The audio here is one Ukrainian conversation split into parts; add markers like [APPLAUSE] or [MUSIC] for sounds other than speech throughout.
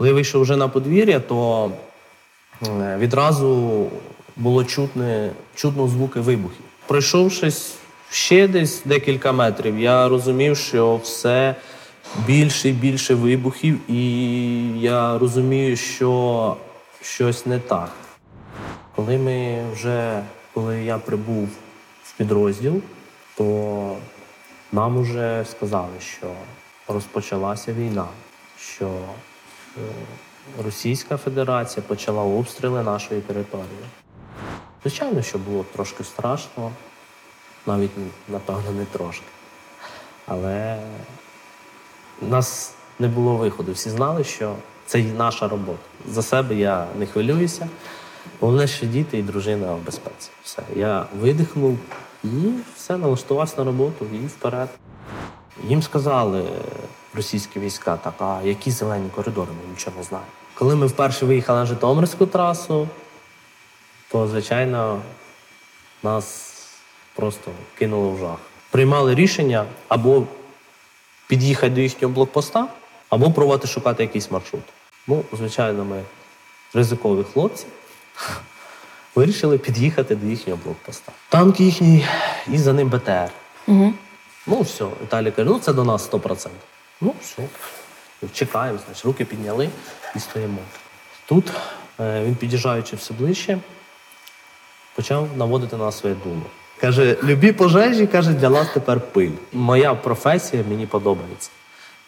Коли я вийшов вже на подвір'я, то е, відразу було чутне, чутно звуки вибухів. Пройшовшись ще десь декілька метрів, я розумів, що все більше і більше вибухів, і я розумію, що щось не так. Коли ми вже, коли я прибув в підрозділ, то нам вже сказали, що розпочалася війна, що Російська Федерація почала обстріли нашої території. Звичайно, що було трошки страшно, навіть напевно не трошки. Але у нас не було виходу. Всі знали, що це наша робота. За себе я не хвилююся. Головне, що діти і дружина в безпеці. Все. Я видихнув і все, налаштувався на роботу і вперед. Їм сказали російські війська, так, а які зелені коридори, ми нічого не знаємо. Коли ми вперше виїхали на Житомирську трасу, то, звичайно, нас просто кинуло в жах. Приймали рішення або під'їхати до їхнього блокпоста, або пробувати шукати якийсь маршрут. Ну, звичайно, ми ризикові хлопці. [LAUGHS] Вирішили під'їхати до їхнього блокпоста. Танк їхній і за ним БТР. Угу. Ну, все, Віталій каже, ну це до нас 100%. Ну, все. Чекаємо, значить, руки підняли і стоїмо. Тут е, він, під'їжджаючи все ближче, почав наводити на своє думу. Каже, любі пожежі, каже, для нас тепер пиль. Моя професія мені подобається.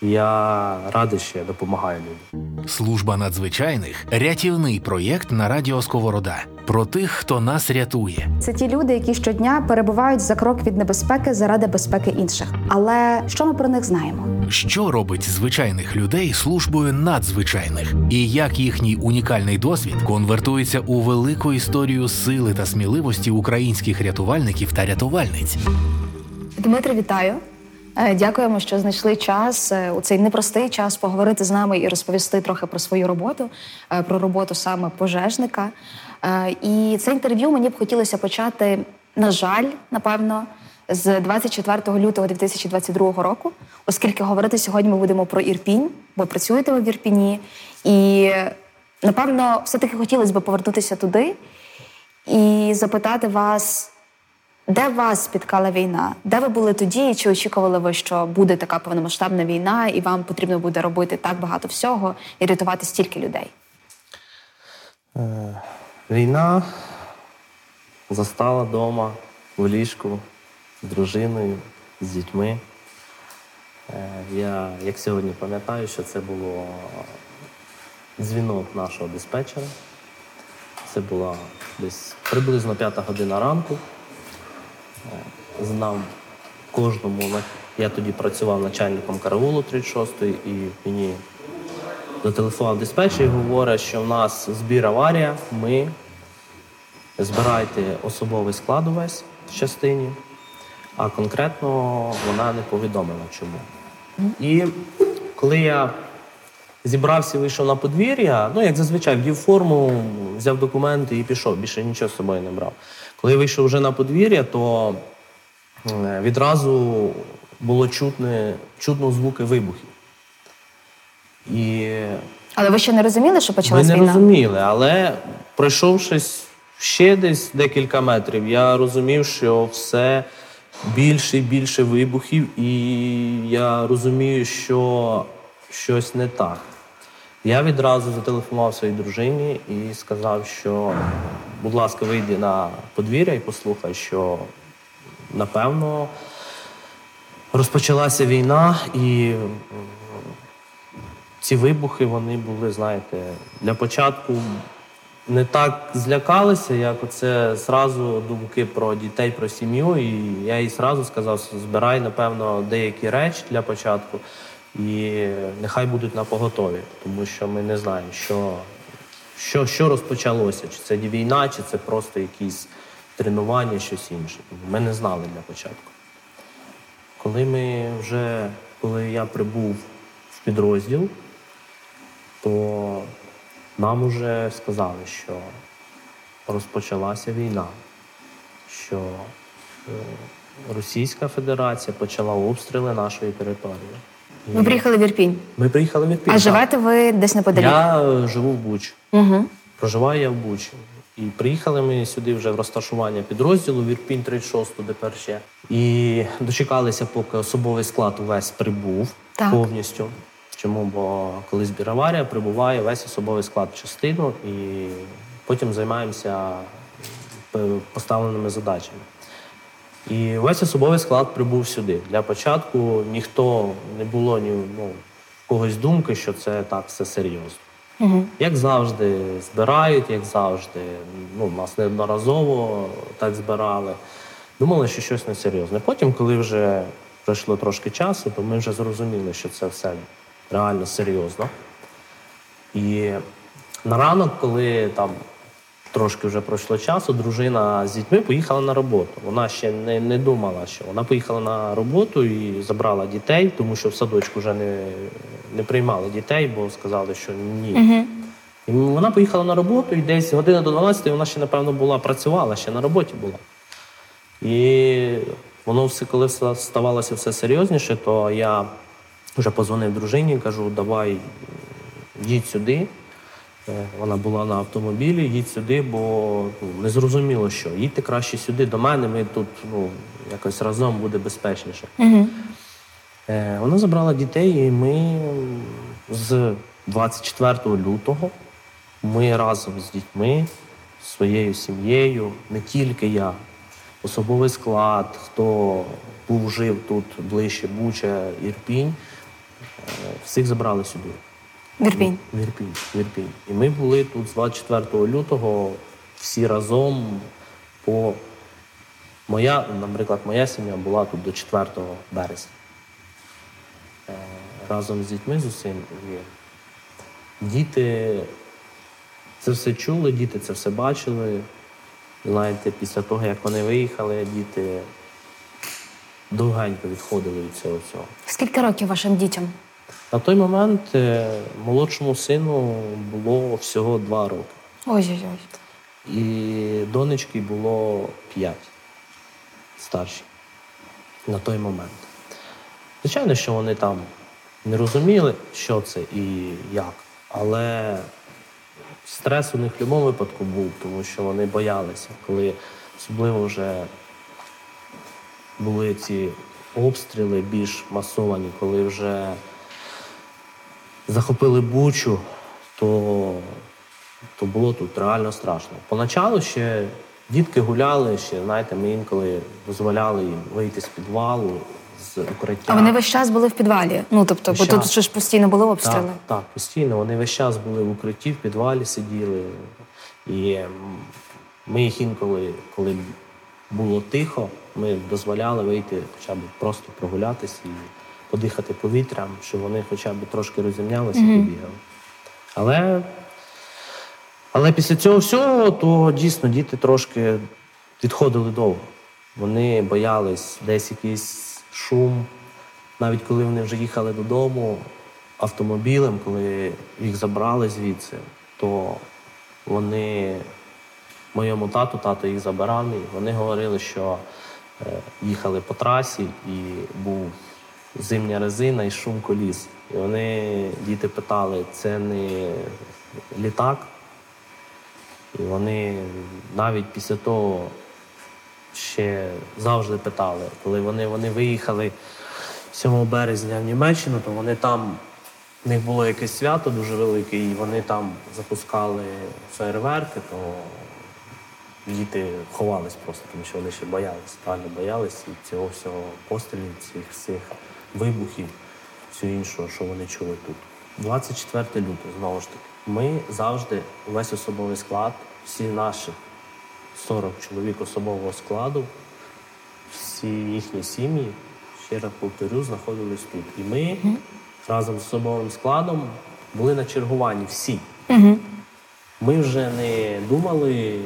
Я радий, що я допомагаю людям. Служба надзвичайних рятівний проєкт на радіо Сковорода про тих, хто нас рятує. Це ті люди, які щодня перебувають за крок від небезпеки заради безпеки інших. Але що ми про них знаємо? Що робить звичайних людей службою надзвичайних, і як їхній унікальний досвід конвертується у велику історію сили та сміливості українських рятувальників та рятувальниць. Дмитро, вітаю. Е, Дякуємо, що знайшли час е, у цей непростий час поговорити з нами і розповісти трохи про свою роботу, е, про роботу саме пожежника. І це інтерв'ю мені б хотілося почати, на жаль, напевно, з 24 лютого 2022 року, оскільки говорити сьогодні ми будемо про Ірпінь, бо працюєте ви в Ірпіні. І напевно, все-таки хотілося б повернутися туди і запитати вас. Де вас спіткала війна? Де ви були тоді? Чи очікували ви, що буде така повномасштабна війна, і вам потрібно буде робити так багато всього і рятувати стільки людей? Е, Війна застала вдома в ліжку з дружиною, з дітьми. Е, Я, як сьогодні пам'ятаю, що це було дзвінок нашого диспетчера. Це була десь приблизно п'ята година ранку. Е, Знав кожному, я тоді працював начальником караулу 36-ї, і мені зателефонував диспетчер і говорить, що в нас збір аварія, ми збирайте особовий склад увесь в частині, а конкретно вона не повідомила чому. І коли я зібрався і вийшов на подвір'я, ну як зазвичай, вдів форму, взяв документи і пішов, більше нічого з собою не брав. Коли я вийшов вже на подвір'я, то е, відразу було чутне, чутно звуки вибухів. І Але ви ще не розуміли, що ми не війна? розуміли, але пройшовшись ще десь декілька метрів, я розумів, що все більше і більше вибухів, і я розумію, що щось не так. Я відразу зателефонував своїй дружині і сказав, що, будь ласка, вийди на подвір'я і послухай, що напевно розпочалася війна, і ці вибухи вони були, знаєте, для початку не так злякалися, як оце зразу думки про дітей, про сім'ю. І я їй зразу сказав, збирай, напевно, деякі речі для початку, і нехай будуть на поготові, тому що ми не знаємо, що, що, що розпочалося, чи це війна, чи це просто якісь тренування, щось інше. Ми не знали для початку. Коли ми вже, коли я прибув в підрозділ, то нам вже сказали, що розпочалася війна, що е, Російська Федерація почала обстріли нашої території. Ви приїхали в Ірпінь. Ми приїхали в Ірпінь. А так. живете ви десь неподалік? Я е, живу в Бучі. Угу. Проживаю я в Бучі. І приїхали ми сюди вже в розташування підрозділу в Ірпінь 36 тепер ще. І дочекалися, поки особовий склад увесь прибув Так. повністю. Чому? Бо коли збір аварія, прибуває весь особовий склад в частину і потім займаємося е, поставленими задачами. І весь особовий склад прибув сюди. Для початку ніхто не було ні ну, когось думки, що це так все серйозно. Угу. Як завжди, збирають, як завжди. Ну, нас неодноразово так збирали. Думали, що щось несерйозне. Потім, коли вже пройшло трошки часу, то ми вже зрозуміли, що це все реально серйозно. І на ранок, коли там трошки вже пройшло часу, дружина з дітьми поїхала на роботу. Вона ще не, не думала, що вона поїхала на роботу і забрала дітей, тому що в садочку вже не, не приймали дітей, бо сказали, що ні. Угу. І вона поїхала на роботу, і десь година до 12 вона ще, напевно, була, працювала, ще на роботі була. І воно все, коли ставалося все серйозніше, то я вже позвонив дружині, кажу, давай їдь сюди. Е, Вона була на автомобілі, їдь сюди, бо ну, не зрозуміло що. Їдьте краще сюди до мене, ми тут ну, якось разом буде безпечніше. Угу. Е, Вона забрала дітей, і ми з 24 лютого ми разом з дітьми, своєю сім'єю, не тільки я, особовий склад, хто був жив тут ближче Буча, Ірпінь, е, всіх забрали сюди. В Ірпінь. В Ірпінь, в Ірпінь. І ми були тут з 24 лютого всі разом по. Моя, наприклад, моя сім'я була тут до 4 березня. Е, Разом з дітьми з усім. Діти це все чули, діти це все бачили. Знаєте, після того, як вони виїхали, діти довгенько відходили від цього всього. Скільки років вашим дітям? На той момент е, молодшому сину було всього два роки, Ой-ой-ой. і донечки було п'ять старші на той момент. Звичайно, що вони там не розуміли, що це і як, але стрес у них в будь-якому випадку був, тому що вони боялися, коли особливо вже були ці обстріли більш масовані, коли вже захопили Бучу, то, то було тут реально страшно. Поначалу ще дітки гуляли, ще, знаєте, ми інколи дозволяли їм вийти з підвалу, з укриття. А вони весь час були в підвалі. Ну тобто, бо тут ж постійно були обстріли. Так, так, постійно. Вони весь час були в укритті, в підвалі сиділи. І ми їх інколи, коли було тихо, ми дозволяли вийти хоча б просто прогулятися і подихати повітрям, щоб вони хоча б трошки розімнялися і побігали. Але, але після цього всього, то дійсно діти трошки відходили довго. Вони боялись десь якийсь шум. Навіть коли вони вже їхали додому автомобілем, коли їх забрали звідси, то вони моєму тату, тато їх забирав, мій, вони говорили, що е, їхали по трасі і був зимня резина і шум коліс. І вони, діти питали, це не літак. І вони навіть після того ще завжди питали, коли вони, вони виїхали 7 березня в Німеччину, то вони там, в них було якесь свято дуже велике, і вони там запускали фейерверки, то діти ховались просто, тому що вони ще боялись, реально боялись і цього всього пострілів, цих всіх вибухів, всього іншого, що вони чули тут. 24 лютого, знову ж таки, ми завжди, весь особовий склад, всі наші 40 чоловік особового складу, всі їхні сім'ї, ще раз повторю, знаходились тут. І ми разом з особовим складом були на чергуванні всі. Угу. Ми вже не думали,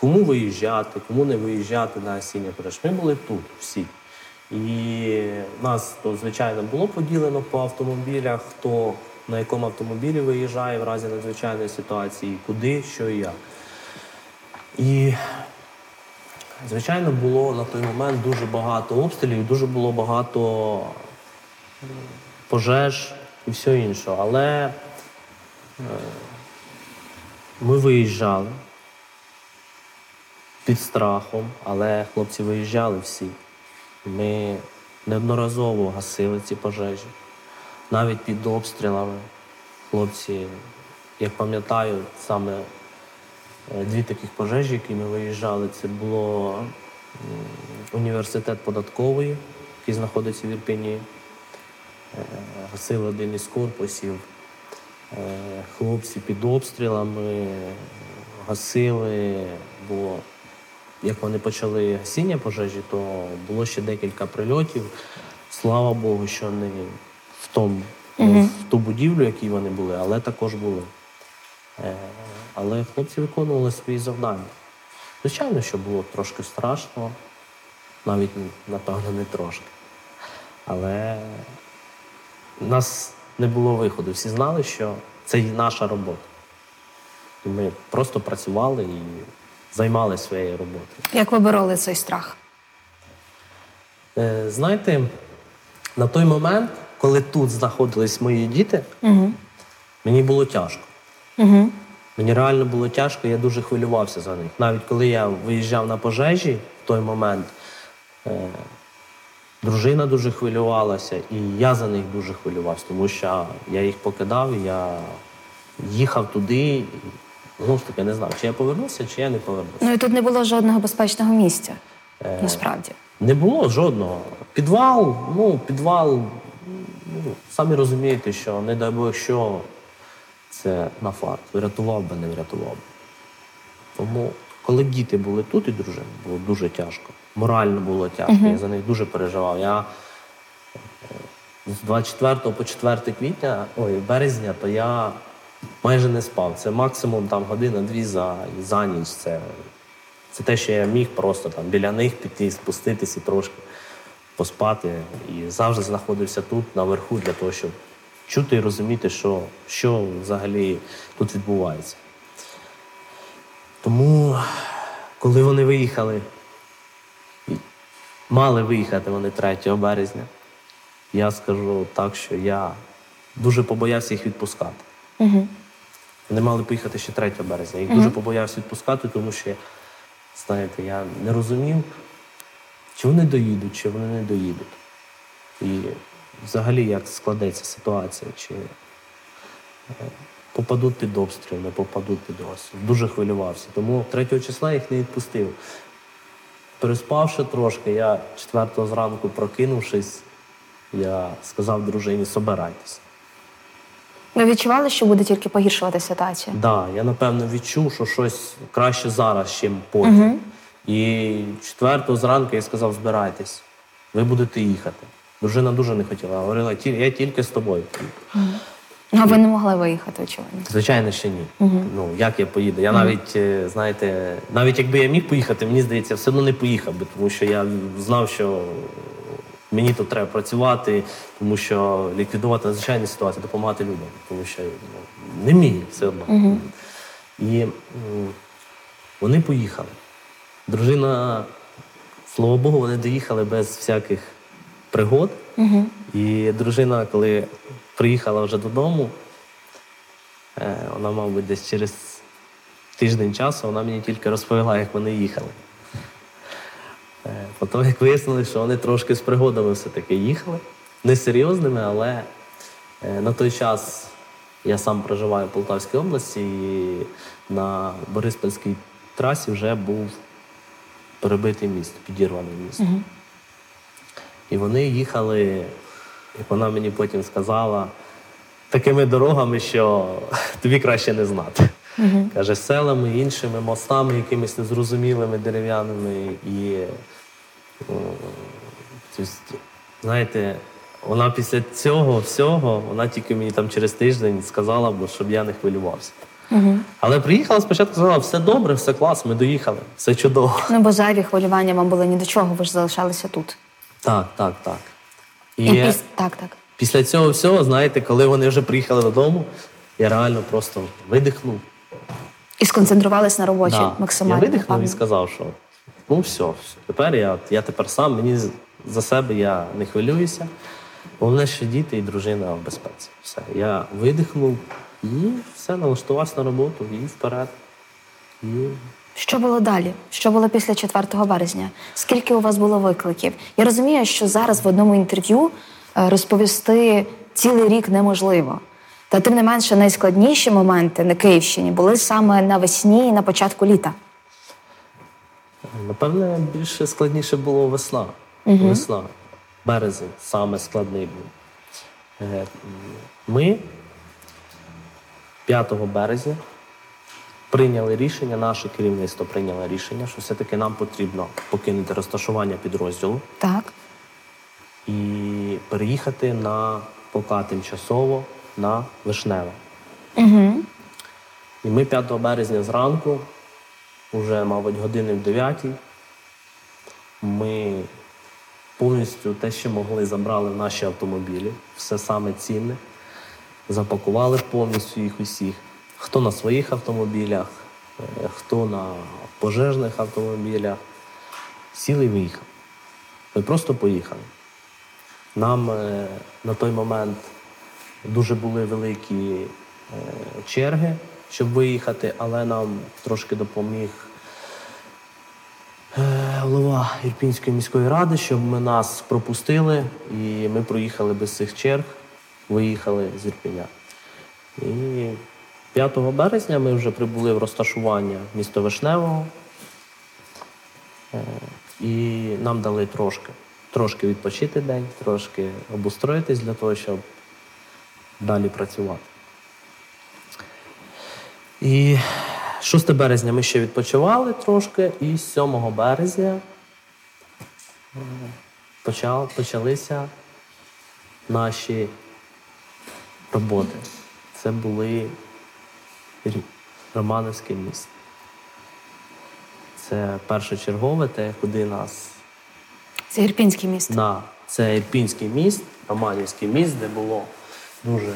кому виїжджати, кому не виїжджати на осіння. Ми були тут всі. І нас то, звичайно, було поділено по автомобілях, хто на якому автомобілі виїжджає в разі надзвичайної ситуації, куди, що і як. І, звичайно, було на той момент дуже багато обстрілів, дуже було багато пожеж і все інше. Але е, ми виїжджали під страхом, але хлопці виїжджали всі. Ми неодноразово гасили ці пожежі. Навіть під обстрілами хлопці, як пам'ятаю, саме е, дві таких пожежі, які ми виїжджали, це було університет податковий, який знаходиться в Ірпіні. Е, Гасили один із корпусів. Е, Хлопці під обстрілами гасили, бо як вони почали гасіння пожежі, то було ще декілька прильотів. Слава Богу, що не в, тому, в ту будівлю, в якій вони були, але також були. Е, Але хлопці виконували свої завдання. Звичайно, що було трошки страшно, навіть напевно не трошки. Але у нас не було виходу. Всі знали, що це і наша робота. І ми просто працювали і займалися своєю роботою. Як ви бороли цей страх? Е, Знаєте, на той момент, коли тут знаходились мої діти, Угу. мені було тяжко. Угу. Мені реально було тяжко, я дуже хвилювався за них. Навіть коли я виїжджав на пожежі в той момент, е, дружина дуже хвилювалася, і я за них дуже хвилювався, тому що я їх покидав, я їхав туди. Знову ж таки, не знав, чи я повернувся, чи я не повернувся. Ну і тут не було жодного безпечного місця. Е. Насправді. Не було жодного. Підвал, ну, підвал, ну, самі розумієте, що не дай Бог, що це на фарт. Врятував би, не врятував би. Тому, коли діти були тут і дружина, було дуже тяжко. Морально було тяжко, я за них дуже переживав. Я е, з 24 по 4 квітня, ой, березня, то я майже не спав. Це максимум там година-дві за, за ніч. Це, це те, що я міг просто там біля них піти, спуститися і трошки поспати. І завжди знаходився тут, наверху, для того, щоб чути і розуміти, що, що взагалі тут відбувається. Тому, коли вони виїхали, мали виїхати вони 3 березня, я скажу так, що я дуже побоявся їх відпускати. Угу. Вони мали поїхати ще 3 березня. Я їх дуже побоявся відпускати, тому що, знаєте, я не розумів, чи вони доїдуть, чи вони не доїдуть. І взагалі як складеться ситуація, чи е, попадуть під обстріл, не попадуть під обстріл. Дуже хвилювався. Тому 3 числа їх не відпустив. Переспавши трошки, я 4 зранку прокинувшись, я сказав дружині, собирайтеся. Ви відчували, що буде тільки погіршувати ситуація? Да, я напевно відчув, що щось краще зараз, ніж потім. І четвертого зранку я сказав: збирайтесь, ви будете їхати. Дружина дуже не хотіла. Говорила, я тільки з тобою. А ви не могли виїхати, очевидно. Звичайно, ще ні. Ну як я поїду? Я навіть, е, знаєте, навіть якби я міг поїхати, мені здається, все одно не поїхав би, тому що я знав, що мені тут треба працювати, тому що ліквідувати надзвичайні ситуації, допомагати людям, тому що ну, не міг все одно. І вони поїхали. Дружина, слава Богу, вони доїхали без всяких пригод. І дружина, коли приїхала вже додому, е, вона, мабуть, десь через тиждень часу вона мені тільки розповіла, як вони їхали. Е, Потім, як вияснили, що вони трошки з пригодами все-таки їхали. Не серйозними, але е, на той час я сам проживаю в Полтавській області і на Бориспільській трасі вже був перебитий міст, підірваний міст. І вони їхали, як вона мені потім сказала, такими дорогами, що [LAUGHS] тобі краще не знати. Каже, селами, іншими мостами, якимись незрозумілими дерев'яними. І, тобто, знаєте, вона після цього всього, вона тільки мені там через тиждень сказала, бо щоб я не хвилювався. Але приїхала спочатку, сказала, все добре, все клас, ми доїхали, все чудово. Ну, бо зайві хвилювання вам були ні до чого, ви ж залишалися тут. Так, так, так. І, І піс... Так, так. після цього всього, знаєте, коли вони вже приїхали додому, я реально просто видихнув. І сконцентрувались на роботі Да. максимально. Я видихнув і сказав, що ну все, все, тепер я, я тепер сам, мені за себе я не хвилююся. Головне, що діти і дружина в безпеці. Все. Я видихнув і все, налаштувався на роботу і вперед. І Що було далі? Що було після 4 березня? Скільки у вас було викликів? Я розумію, що зараз в одному інтерв'ю е, розповісти цілий рік неможливо. Та тим не менше найскладніші моменти на Київщині були саме навесні і на початку літа. Напевне, більше складніше було весна. Весна. Березень саме складний був. Е, Ми 5 березня прийняли рішення, наше керівництво прийняло рішення, що все-таки нам потрібно покинути розташування підрозділу Так. і переїхати на поки тимчасово на Вишневе. Угу. І ми 5 березня зранку, вже, мабуть, години в 9, ми повністю те, що могли, забрали в наші автомобілі, все саме цінне, запакували повністю їх усіх. Хто на своїх автомобілях, е, хто на пожежних автомобілях. Сіли і виїхали. Ми просто поїхали. Нам е, на той момент дуже були великі е, черги, щоб виїхати, але нам трошки допоміг е, голова Ірпінської міської ради, щоб ми нас пропустили, і ми проїхали без цих черг, виїхали з Ірпіня. І 5 березня ми вже прибули в розташування міста Вишневого. Е, І нам дали трошки, трошки відпочити день, трошки обустроїтись для того, щоб далі працювати. І 6 березня ми ще відпочивали трошки, і 7 березня почав, почалися наші роботи. Це були Романовське місто. Це першочергове, те, куди нас Це Ірпінський міст. Да, це Ірпінський міст, Романівський міст, де було дуже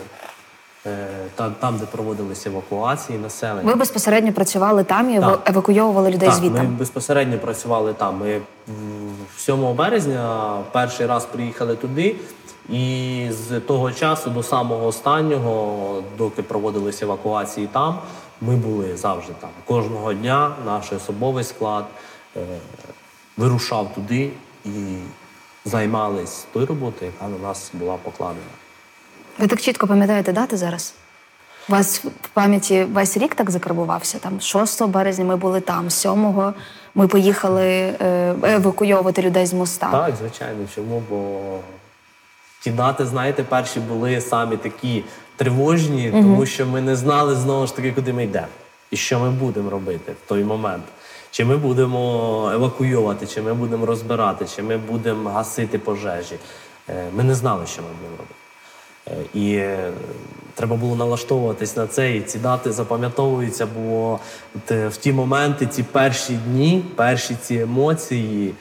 е, там, там, де проводилися евакуації населення. Ви безпосередньо працювали там і Так. евакуйовували людей так, звідти. ми безпосередньо працювали там. Ми 7 березня перший раз приїхали туди, і з того часу до самого останнього, доки проводилися евакуації там, ми були завжди там. Кожного дня наш особовий склад е, вирушав туди і займались тою роботою, яка на нас була покладена. Ви так чітко пам'ятаєте дати зараз? У вас в пам'яті весь рік так закарбувався? Там 6 березня ми були там, 7 ми поїхали е, евакуйовувати людей з моста. Так, звичайно, чому? Бо ті дати, знаєте, перші були самі такі тривожні, тому що ми не знали знову ж таки, куди ми йдемо і що ми будемо робити в той момент. Чи ми будемо евакуйовувати, чи ми будемо розбирати, чи ми будемо гасити пожежі. Е, Ми не знали, що ми будемо робити. І е, треба було налаштовуватись на це, і ці дати запам'ятовуються, бо е, в ті моменти, ці перші дні, перші ці емоції,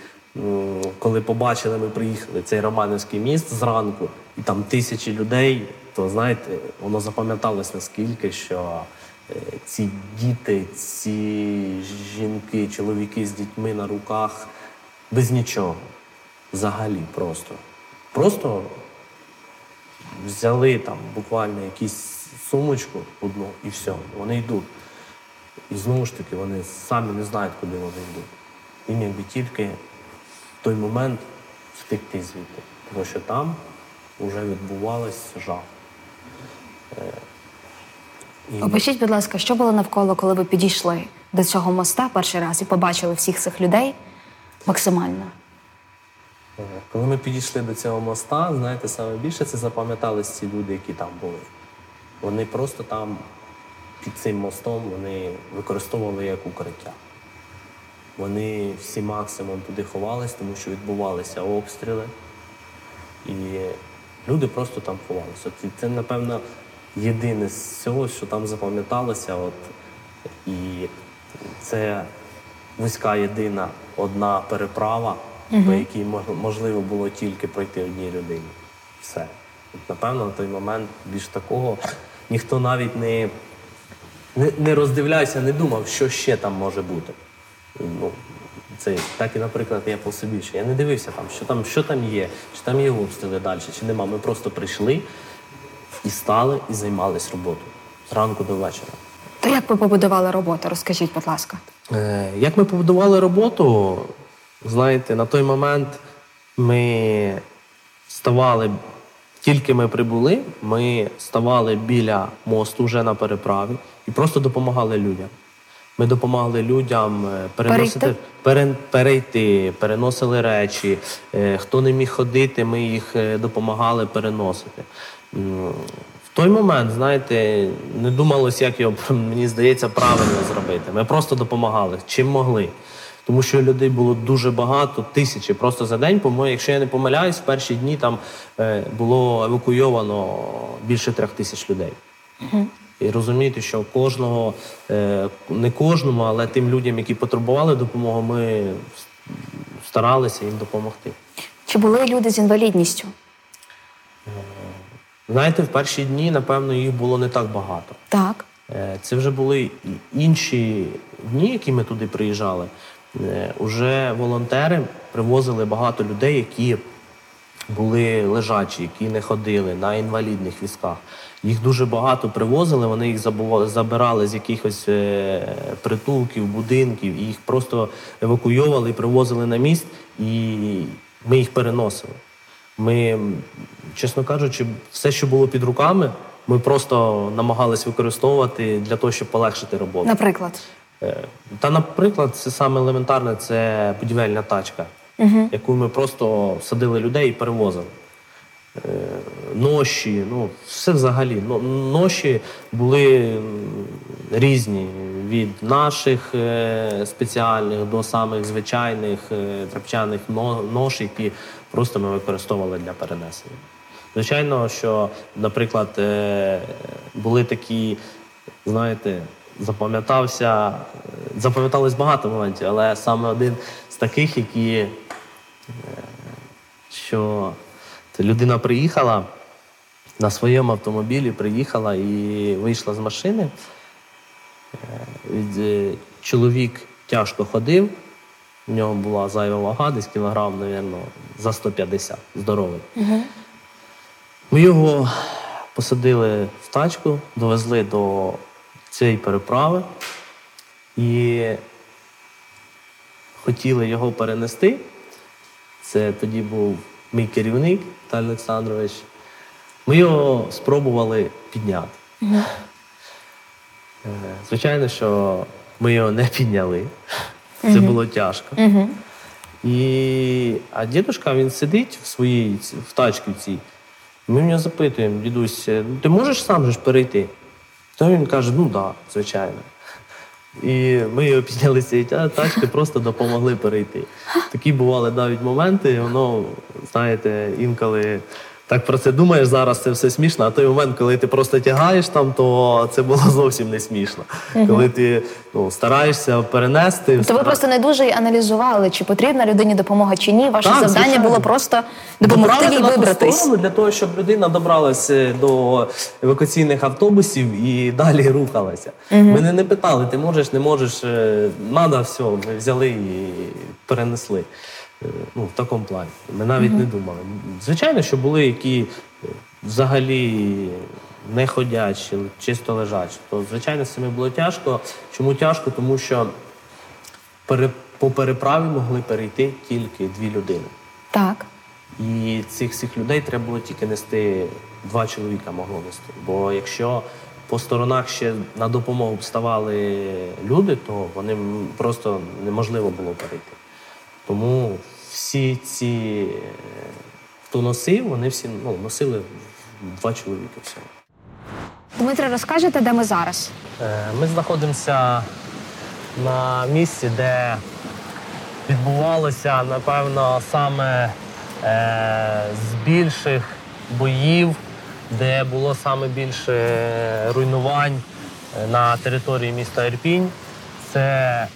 коли побачили, ми приїхали цей Романівський міст зранку, і там тисячі людей, то знаєте, воно запам'яталось наскільки, що е, ці діти, ці жінки, чоловіки з дітьми на руках без нічого. Взагалі просто. Просто взяли там буквально якусь сумочку одну і все, вони йдуть. І знову ж таки, вони самі не знають, куди вони йдуть. Їм якби тільки в той момент втекти звідти. Тому що там вже відбувалось жах. Е, і- Опишіть, будь ласка, що було навколо, коли ви підійшли до цього моста перший раз і побачили всіх цих людей максимально. Е, Коли ми підійшли до цього моста, знаєте, саме більше це запам'ятались ці люди, які там були. Вони просто там під цим мостом вони використовували як укриття. Вони всі максимум туди ховались, тому що відбувалися обстріли. І люди просто там ховалися. І це, напевно, єдине з цього, що там запам'яталося. От, і це вузька єдина одна переправа, по якій можливо було тільки пройти одній людині. Все. От, напевно, на той момент більш такого ніхто навіть не, не, не роздивлявся, не думав, що ще там може бути. Ну, Це так і, наприклад, я по собі, що я не дивився там, що там, що там є, чи там є обстріли далі, чи нема. Ми просто прийшли і стали і займались роботою зранку до вечора. То як ви побудували роботу? Розкажіть, будь ласка. Е, Як ми побудували роботу, знаєте, на той момент ми ставали, тільки ми прибули, ми ставали біля мосту вже на переправі і просто допомагали людям. Ми допомагали людям е, переносити, Перейти? перейти, переносили речі. Е, Хто не міг ходити, ми їх е, допомагали переносити. В той момент, знаєте, не думалось, як його, [LAUGHS] мені здається, правильно зробити. Ми просто допомагали, чим могли. Тому що людей було дуже багато, тисячі просто за день. По-моєму, якщо я не помиляюсь, в перші дні там е, було евакуйовано більше трьох тисяч людей. І розуміти, що кожного, е, не кожному, але тим людям, які потребували допомоги, ми старалися їм допомогти. Чи були люди з інвалідністю? Знаєте, в перші дні, напевно, їх було не так багато. Так. Е, Це вже були інші дні, які ми туди приїжджали. Е, Уже волонтери привозили багато людей, які були лежачі, які не ходили на інвалідних візках. Їх дуже багато привозили, вони їх забирали з якихось е, притулків, будинків, і їх просто евакуйовували привозили на міст, і ми їх переносили. Ми, чесно кажучи, все, що було під руками, ми просто намагались використовувати для того, щоб полегшити роботу. Наприклад. Е, Та, наприклад, це саме елементарне це будівельна тачка, яку ми просто садили людей і перевозили. Е, Ноші, ну, все взагалі. Ну, Ноші були різні від наших е, спеціальних до самих звичайних трапчаних но- нож, які просто ми використовували для перенесення. Звичайно, що, наприклад, були такі, знаєте, запам'ятався, е, запам'яталось багато моментів, але саме один з таких, які е, що людина приїхала на своєму автомобілі, приїхала і вийшла з машини. Е, Чоловік тяжко ходив, в нього була зайва вага, десь кілограм, мабуть, за 150, здоровий. Ми його посадили в тачку, довезли до цієї переправи і хотіли його перенести. Це тоді був мій керівник Віталій Олександрович. Ми його спробували підняти. Е, Звичайно, що ми його не підняли. Це було тяжко. І... А дідушка він сидить в своїй в тачці цій. Ми в нього запитуємо, дідусь, «Ну, ти можеш сам же ж перейти? То він каже, ну так, да, звичайно. І ми його підняли з тачки, просто допомогли перейти. Такі бували навіть моменти, воно, знаєте, інколи так про це думаєш, зараз це все смішно, а той момент, коли ти просто тягаєш там, то це було [LAUGHS] зовсім не смішно. Коли ти ну, стараєшся перенести. То ви просто не дуже аналізували, чи потрібна людині допомога чи ні. Ваше Так, завдання звичайно. було просто допомогти їй вибратись. для того, щоб людина добралася до евакуаційних автобусів і [LAUGHS] далі рухалася. Мене не питали, ти можеш, не можеш, е, надо, все, ми взяли і перенесли. Е, Ну, в такому плані. Ми навіть не думали. Звичайно, що були які е, взагалі не ходячі, чисто лежачі. То, звичайно, з цими було тяжко. Чому тяжко? Тому що по переправі могли перейти тільки дві людини. Так. І цих всіх людей треба було тільки нести, два чоловіка могло нести. Бо якщо по сторонах ще на допомогу вставали люди, то вони просто неможливо було перейти. Тому всі ці, е, хто носив, вони всі ну, носили два чоловіка всього. Дмитре, розкажете, де ми зараз? Е, Ми знаходимося на місці, де відбувалося, напевно, саме е, з більших боїв, де було саме більше руйнувань на території міста Ірпінь. Це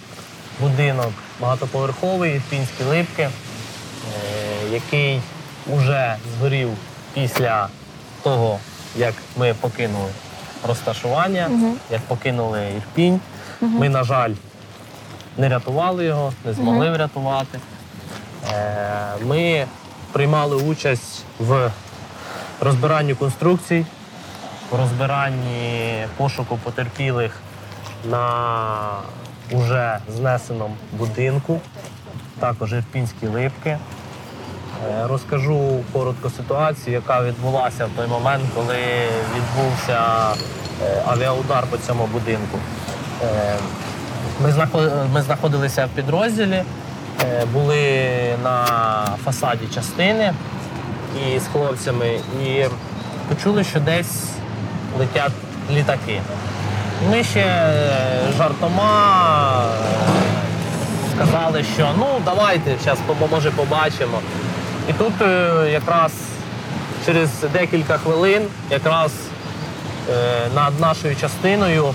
будинок багатоповерховий, Ірпінські липки, який вже згорів після того, як ми покинули розташування, як покинули Ірпінь. Ми, на жаль, не рятували його, не змогли врятувати. Е, Ми приймали участь в розбиранні конструкцій, в розбиранні пошуку потерпілих на уже знесеному будинку, також Ірпінські липки. Е, Розкажу коротко ситуацію, яка відбулася в той момент, коли відбувся е, авіаудар по цьому будинку. Е, Ми знаходилися в підрозділі, були на фасаді частини і з хлопцями, і почули, що десь летять літаки. Ми ще жартома сказали, що ну давайте зараз може побачимо. І тут е, якраз через декілька хвилин якраз е, над нашою частиною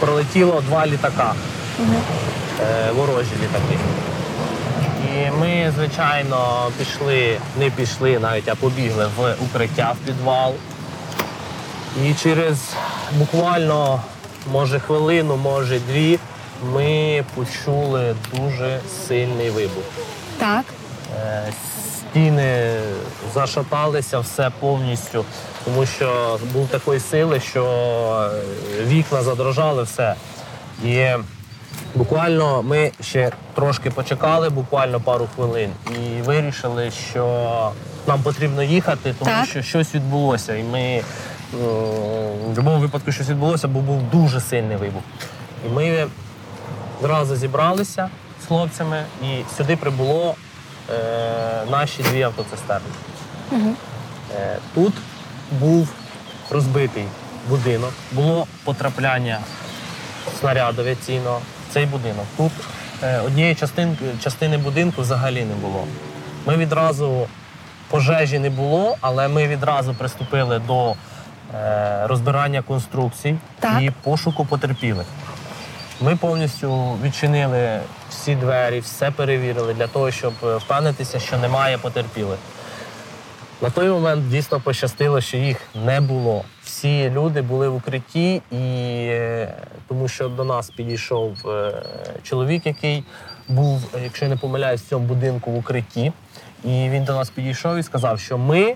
пролетіло два літака. Е, ворожі літаки. І ми, звичайно, пішли, не пішли навіть, а побігли в укриття в підвал. І через буквально, може, хвилину, може дві, ми почули дуже сильний вибух. Так. Е, Стіни зашаталися все повністю, тому що був такої сили, що е, вікна задрожали все. І буквально ми ще трошки почекали, буквально пару хвилин, і вирішили, що нам потрібно їхати, тому Так. що щось відбулося. І ми ну, в будь-якому випадку щось відбулося, бо був дуже сильний вибух. І ми зразу зібралися з хлопцями, і сюди прибуло е, наші дві автоцистерни. Е, тут був розбитий будинок, було потрапляння снаряду авіаційного в цей будинок. Тут е, однієї частинки, частини будинку взагалі не було. Ми відразу пожежі не було, але ми відразу приступили до е, розбирання конструкцій Так. і пошуку потерпілих. Ми повністю відчинили всі двері, все перевірили для того, щоб е, впевнитися, що немає потерпілих. На той момент дійсно пощастило, що їх не було. Всі люди були в укритті, і е, тому що до нас підійшов е, чоловік, який був, якщо я не помиляюсь, в цьому будинку в укритті. І він до нас підійшов і сказав, що ми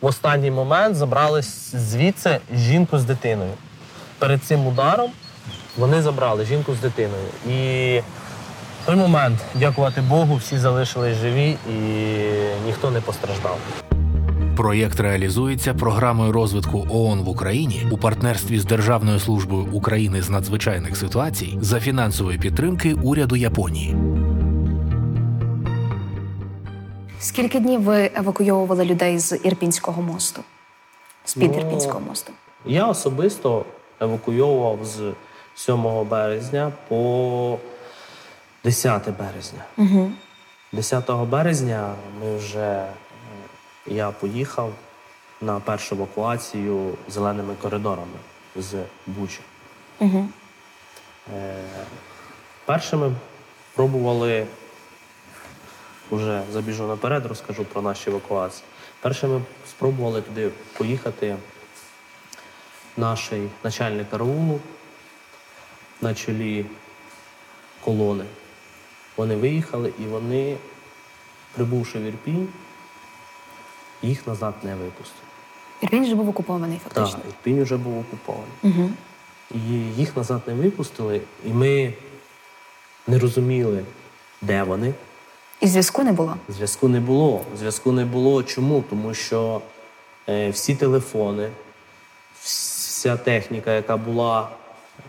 в останній момент забрали звідси жінку з дитиною. Перед цим ударом вони забрали жінку з дитиною. І той момент, дякувати Богу, всі залишились живі і ніхто не постраждав. Проєкт реалізується програмою розвитку ООН в Україні у партнерстві з Державною службою України з надзвичайних ситуацій за фінансової підтримки уряду Японії. Скільки днів ви евакуйовували людей з Ірпінського мосту? З-під Ну, Ірпінського мосту? Я особисто евакуйовував з 7 березня по 10 березня. Угу. 10 березня ми вже е, я поїхав на першу евакуацію зеленими коридорами з Бучі. Угу. Е, Першими пробували, вже забіжу наперед, розкажу про наші евакуації. Першими спробували туди поїхати наш начальник караулу на чолі колони. Вони виїхали і вони, прибувши в Ірпінь, їх назад не випустили. Ірпінь вже був окупований Так. Ірпінь вже був окупований. Угу. І їх назад не випустили, і ми не розуміли, де вони. І зв'язку не було. Зв'язку не було. Зв'язку не було. Чому? Тому що е, всі телефони, вся техніка, яка була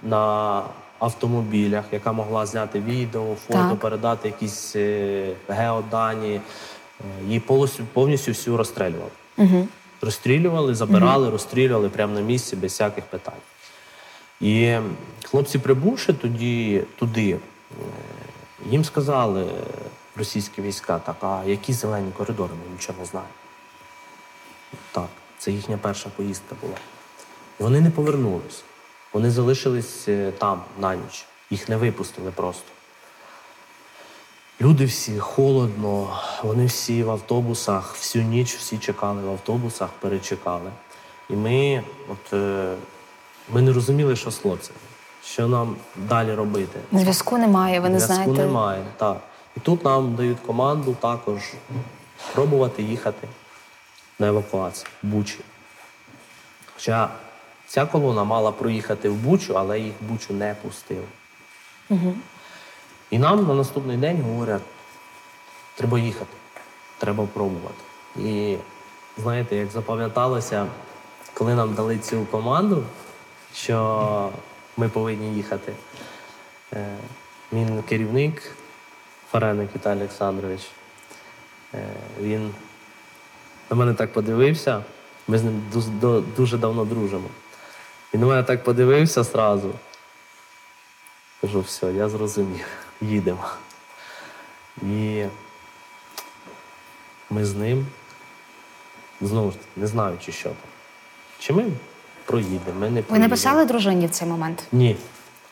на автомобілях, яка могла зняти відео, фото, Так. передати якісь е, геодані, е, її повністю, повністю всю розстрілювали. Угу. Розстрілювали, забирали, розстрілювали прямо на місці без всяких питань. І хлопці, прибувши тоді, туди, е, їм сказали російські війська, так, а які зелені коридори, ми нічого не знаємо. Так, це їхня перша поїздка була. І вони не повернулись. Вони залишились е, там на ніч. Їх не випустили просто. Люди всі холодно, вони всі в автобусах, всю ніч всі чекали в автобусах, перечекали. І ми, от, е, ми не розуміли, що з хлопцями. що нам далі робити. Зв'язку немає, ви не Зв'язку знаєте. немає, так. І тут нам дають команду також пробувати їхати на евакуацію в Бучі. Хоча ця колона мала проїхати в Бучу, але їх в Бучу не пустили. І нам на наступний день говорять, треба їхати, треба пробувати. І знаєте, як запам'яталося, коли нам дали цю команду, що ми повинні їхати. Е, Мій керівник Фареник Віталій Олександрович. е, Він на мене так подивився. Ми з ним дуже давно дружимо. Він на мене так подивився зразу. Кажу, все, я зрозумів, їдемо. І ми з ним, знову ж не знаючи, що там. Чи ми проїдемо, ми не Ви не писали дружині в цей момент? Ні.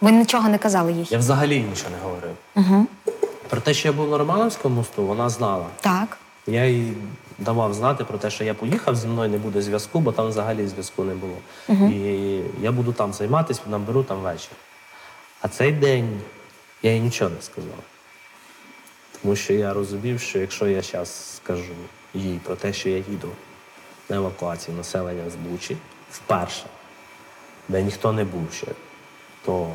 Ви нічого не казали їй? Я взагалі нічого не говорив. Угу. Про те, що я був на Романовському мосту, вона знала. Так. Я їй давав знати про те, що я поїхав, зі мною не буде зв'язку, бо там взагалі зв'язку не було. І я буду там займатися, наберу там вечір. А цей день я їй нічого не сказав. Тому що я розумів, що якщо я зараз скажу їй про те, що я їду на евакуацію населення з Бучі вперше, де ніхто не був ще, то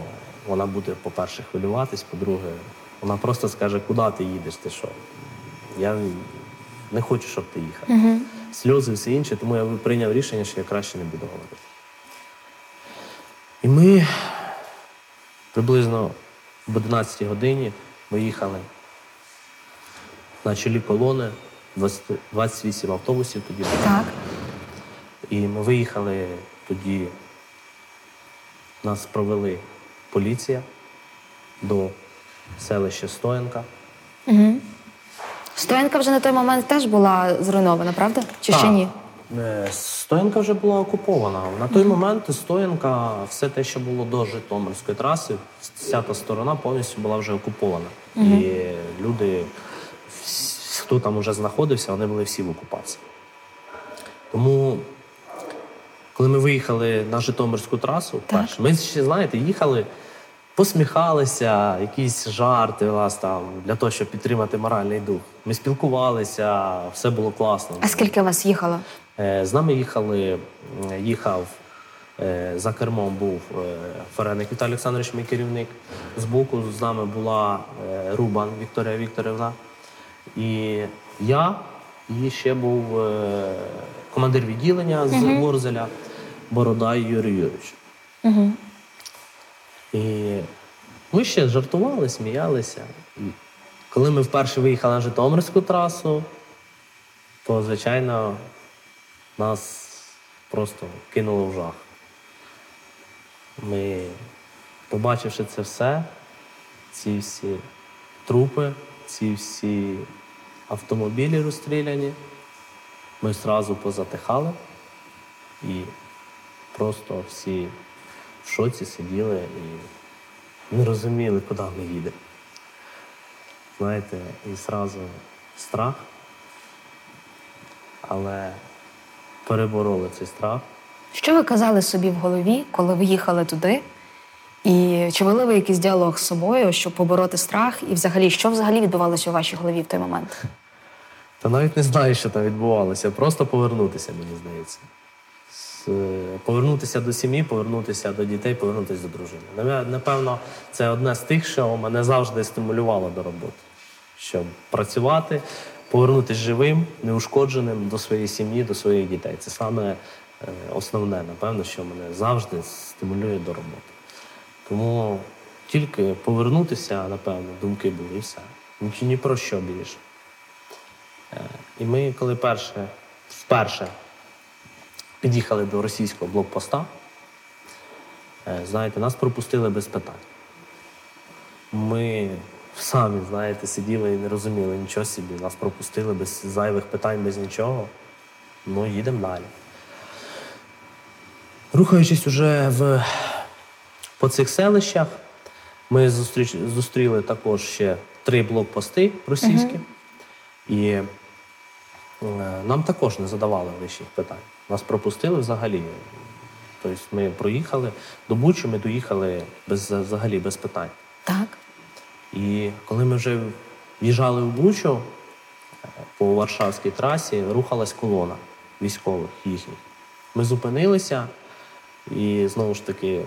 вона буде, по-перше, хвилюватись, по-друге, вона просто скаже, куди ти їдеш, ти що? Я не хочу, щоб ти їхав. Сльози, все інше, тому я прийняв рішення, що я краще не буду говорити. І ми приблизно в 11 годині виїхали на чолі колони, 20 28 автобусів тоді було. Так. І ми виїхали тоді. Нас провели поліція до селища Стоянка. Стоянка вже на той момент теж була зруйнована, правда? Чи ще ні? Е, Стоянка вже була окупована. На той момент Стоянка, все те, що було до Житомирської траси, вся та сторона повністю була вже окупована. І люди, хто там вже знаходився, вони були всі в окупації. Тому, коли ми виїхали на Житомирську трасу, вперше, ми ще, знаєте, їхали, посміхалися, якісь жарти у нас там для того, щоб підтримати моральний дух. Ми спілкувалися, все було класно. А скільки вас їхало? Е, З нами їхали, їхав е, за кермом був е, Фареник Віталій Олександрович, мій керівник. Збоку з нами була Рубан Вікторія Вікторівна. І я, і ще був командир відділення з Ворзеля Бородай Юрій Юрійович. І ми ще жартували, сміялися. Коли ми вперше виїхали на Житомирську трасу, то, звичайно, нас просто кинуло в жах. Ми, побачивши це все, ці всі трупи, ці всі автомобілі розстріляні, ми одразу позатихали і просто всі в шоці сиділи і не розуміли, куди ми їдемо. Знаєте, і одразу страх, але перебороли цей страх. Що ви казали собі в голові, коли ви їхали туди? І чи вели ви якийсь діалог з собою, щоб побороти страх? І взагалі, що взагалі відбувалося у вашій голові в той момент? Та навіть не знаю, що там відбувалося. Просто повернутися, мені здається. Е, Повернутися до сім'ї, повернутися до дітей, повернутися до дружини. Напевно, це одне з тих, що мене завжди стимулювало до роботи. Щоб працювати, повернутися живим, неушкодженим до своєї сім'ї, до своїх дітей. Це саме е, основне, напевно, що мене завжди стимулює до роботи. Тому тільки повернутися, напевно, думки були і все. Ні, ні про що більше. Е, І ми, коли перше, вперше під'їхали до російського блокпоста, е, знаєте, нас пропустили без питань. Ми самі, знаєте, сиділи і не розуміли нічого собі. Нас пропустили без зайвих питань, без нічого. Ну, їдемо далі. Рухаючись уже в, по цих селищах, ми зустріч, зустріли також ще три блокпости російські. І е, нам також не задавали лишніх питань. Нас пропустили взагалі Тобто ми проїхали до Бучі, ми доїхали без, взагалі без питань. Так. І коли ми вже в'їжджали в Бучу е, по Варшавській трасі, рухалась колона військових їхніх. Ми зупинилися, і знову ж таки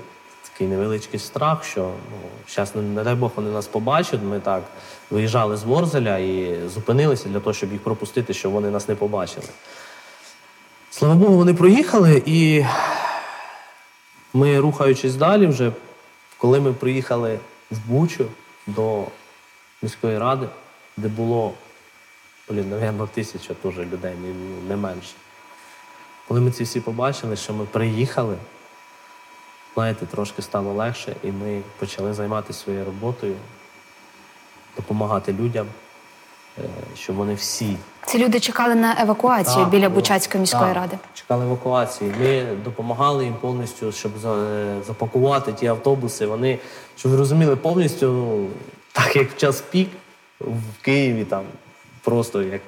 такий невеличкий страх, що ну, зараз, не, не дай Бог, вони нас побачать. Ми так виїжджали з Ворзеля і зупинилися для того, щоб їх пропустити, щоб вони нас не побачили. Слава Богу, вони проїхали, і ми, рухаючись далі, вже коли ми приїхали в Бучу до міської ради, де було, блін, напевно, тисяча теж людей, не, не менше. Коли ми ці всі побачили, що ми приїхали, знаєте, трошки стало легше, і ми почали займатися своєю роботою, допомагати людям, е, щоб вони всі Ці люди чекали на евакуацію так, біля Бучацької міської так, ради. Чекали евакуації. Ми допомагали їм повністю, щоб е, запакувати ті автобуси. Вони, щоб ви розуміли, повністю, ну, так як в час пік в Києві, там просто як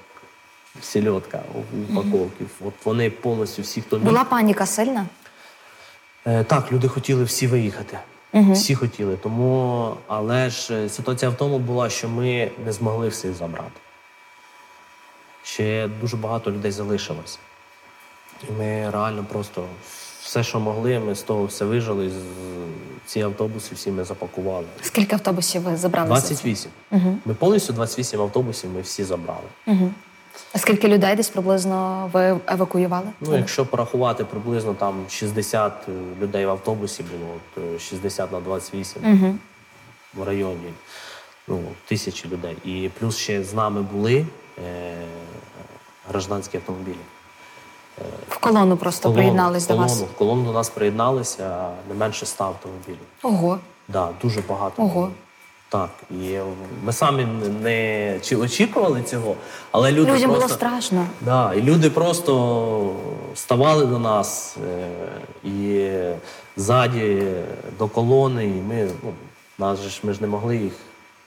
сільотка у упаковки. От вони повністю всі, хто міг. Була паніка сильна? Е, Так, люди хотіли всі виїхати. Всі хотіли. Тому, але ж е, ситуація в тому була, що ми не змогли всіх забрати. Ще дуже багато людей залишилось. І ми реально просто все, що могли, ми з того все вижили. Ці автобуси всі ми запакували. Скільки автобусів ви забрали? за це? 28. Ми повністю 28 автобусів ми всі забрали. А скільки людей десь приблизно ви евакуювали? Ну, якщо порахувати приблизно там 60 людей в автобусі було, то 60 на 28 в районі ну, тисячі людей. І плюс ще з нами були е, гражданські автомобілі. В колону просто Колону- приєднались до вас. В колону до нас приєдналися не менше 100 автомобілів. Ого. Да, дуже багато. Ого. Так, і ми самі не чи очікували цього, але люди Людям просто... було страшно. Да, і люди просто ставали до нас е, і ззаді до колони, і ми, ну, нас ж ми ж не могли їх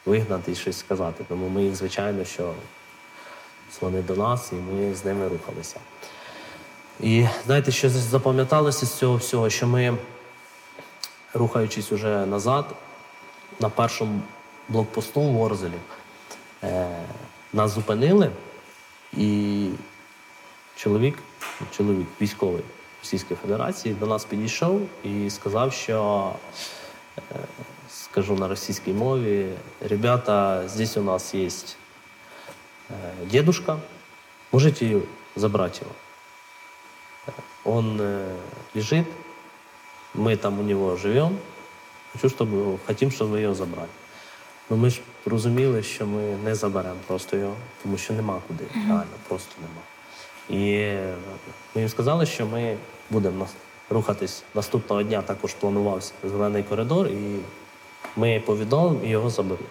вигнати і щось сказати. Тому ми їх, звичайно, що вони до нас, і ми з ними рухалися. І знаєте, що запам'яталося з цього всього, що ми, рухаючись уже назад, на першому блокпосту в Ворзелі, е, нас зупинили, і чоловік, чоловік військовий Російської Федерації до нас підійшов і сказав, що е, скажу на російській мові, ребята, здесь у нас є дедушка, можете забрать его. Он э, лежит, мы там у него живем, хочу, чтобы, хотим, щоб ви його забрали. Ну ми ж розуміли, що ми не заберемо просто його, тому що нема куди. Реально, просто нема. І е, ми їм сказали, що ми будемо нас- рухатись наступного дня, також планувався зелений коридор, і ми повідомимо і його заберуть.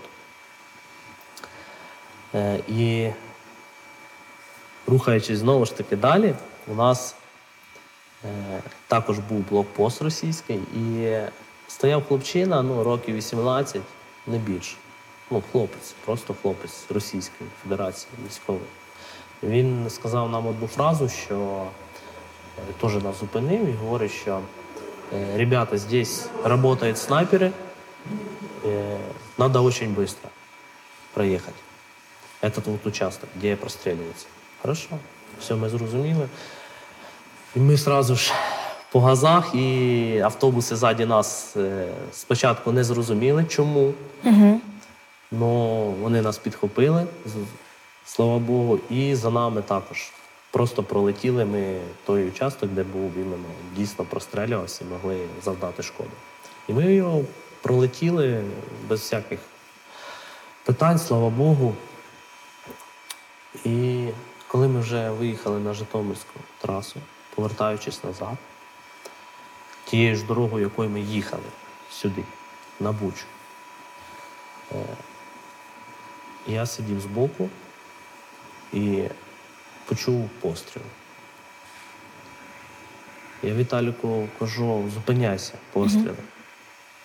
Е, і рухаючись знову ж таки далі, у нас е, також був блокпост російський, і стояв хлопчина, ну, років 18, не більше. Ну, хлопець, просто хлопець Російської Федерації військовий. Він сказав нам одну фразу, що е, теж нас зупинив і говорить, що е, ребята, здесь работают снайперы, э, надо очень быстро проехать. Этот вот участок, где простреливается. Хорошо, все, ми зрозуміли. І ми одразу ж по газах, і автобуси ззаді нас е, спочатку не зрозуміли, чому. Угу. Ну, вони нас підхопили, слава Богу, і за нами також. Просто пролетіли ми той участок, де був іменно дійсно прострелювався і могли завдати шкоду. І ми його пролетіли без всяких питань, слава Богу. І коли ми вже виїхали на Житомирську трасу, повертаючись назад, тією ж дорогою, якою ми їхали сюди, на Бучу, я сидів збоку і почув постріл. Я Віталіку кажу, зупиняйся, постріли.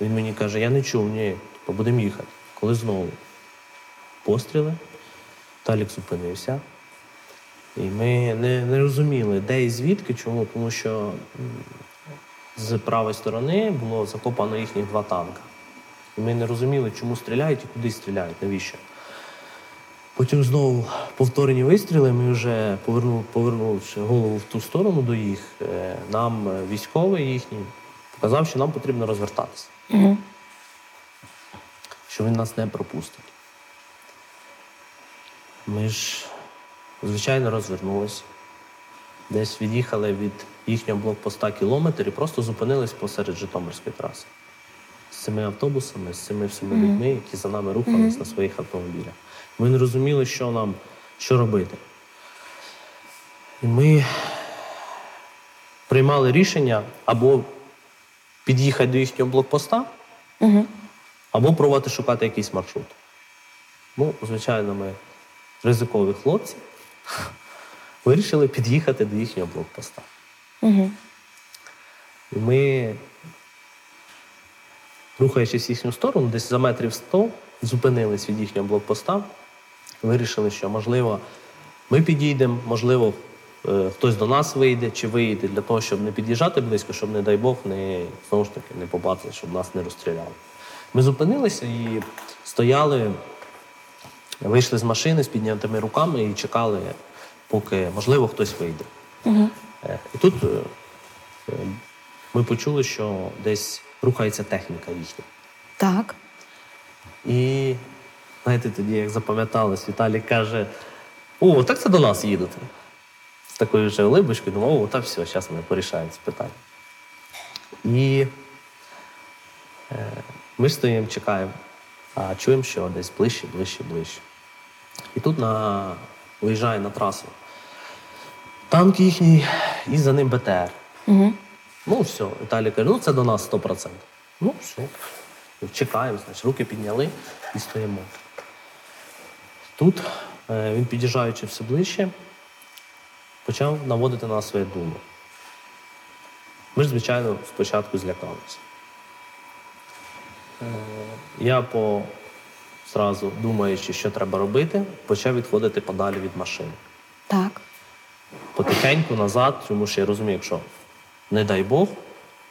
Він мені каже, я не чув, ні, типу, будемо їхати. Коли знову постріли, Віталік зупинився. І ми не, не розуміли, де і звідки, чому, тому що з правої сторони було закопано їхніх два танка. І ми не розуміли, чому стріляють і куди стріляють, навіщо. Потім знову повторені вистріли, ми вже повернули, повернувши голову в ту сторону до їх. е, Нам е, військовий їхній показав, що нам потрібно розвертатися, Угу. що він нас не пропустить. Ми ж, звичайно, розвернулися. Десь від'їхали від їхнього блокпоста кілометр і просто зупинились посеред Житомирської траси. З цими автобусами, з цими всіма людьми, які за нами рухались на своїх автомобілях. Ми не розуміли, що нам що робити. І ми приймали рішення або під'їхати до їхнього блокпоста, Угу. або пробувати шукати якийсь маршрут. Ну, звичайно, ми ризикові хлопці [LAUGHS] вирішили під'їхати до їхнього блокпоста. Угу. І ми, рухаючись в їхню сторону, десь за метрів 100, зупинились від їхнього блокпоста, вирішили, що можливо ми підійдемо, можливо, е, хтось до нас вийде чи вийде для того, щоб не під'їжджати близько, щоб, не дай Бог, не знову ж таки не побачили, щоб нас не розстріляли. Ми зупинилися і стояли, вийшли з машини з піднятими руками і чекали, поки можливо хтось вийде. Угу. І тут е, е, ми почули, що десь рухається техніка їхня. Так. І знаєте, тоді, як запам'яталось, Віталій каже: О, так це до нас їдете. З такою вже улибочкою, думав, о, та все, зараз ми порішаємо це питання. І ми стоїмо, чекаємо, а чуємо, що десь ближче, ближче, ближче. І тут на, виїжджає на трасу танк їхній, і за ним БТР. Угу. Ну, все, Віталій каже, ну це до нас 100%. Ну, все. Чекаємо, значить, руки підняли і стоїмо. Тут е, він, під'їжджаючи все ближче, почав наводити на нас своє думу. Ми ж, звичайно, спочатку злякалися. Е, я по зразу думаючи, що треба робити, почав відходити подалі від машини Так. потихеньку назад, тому що я розумію, якщо не дай Бог,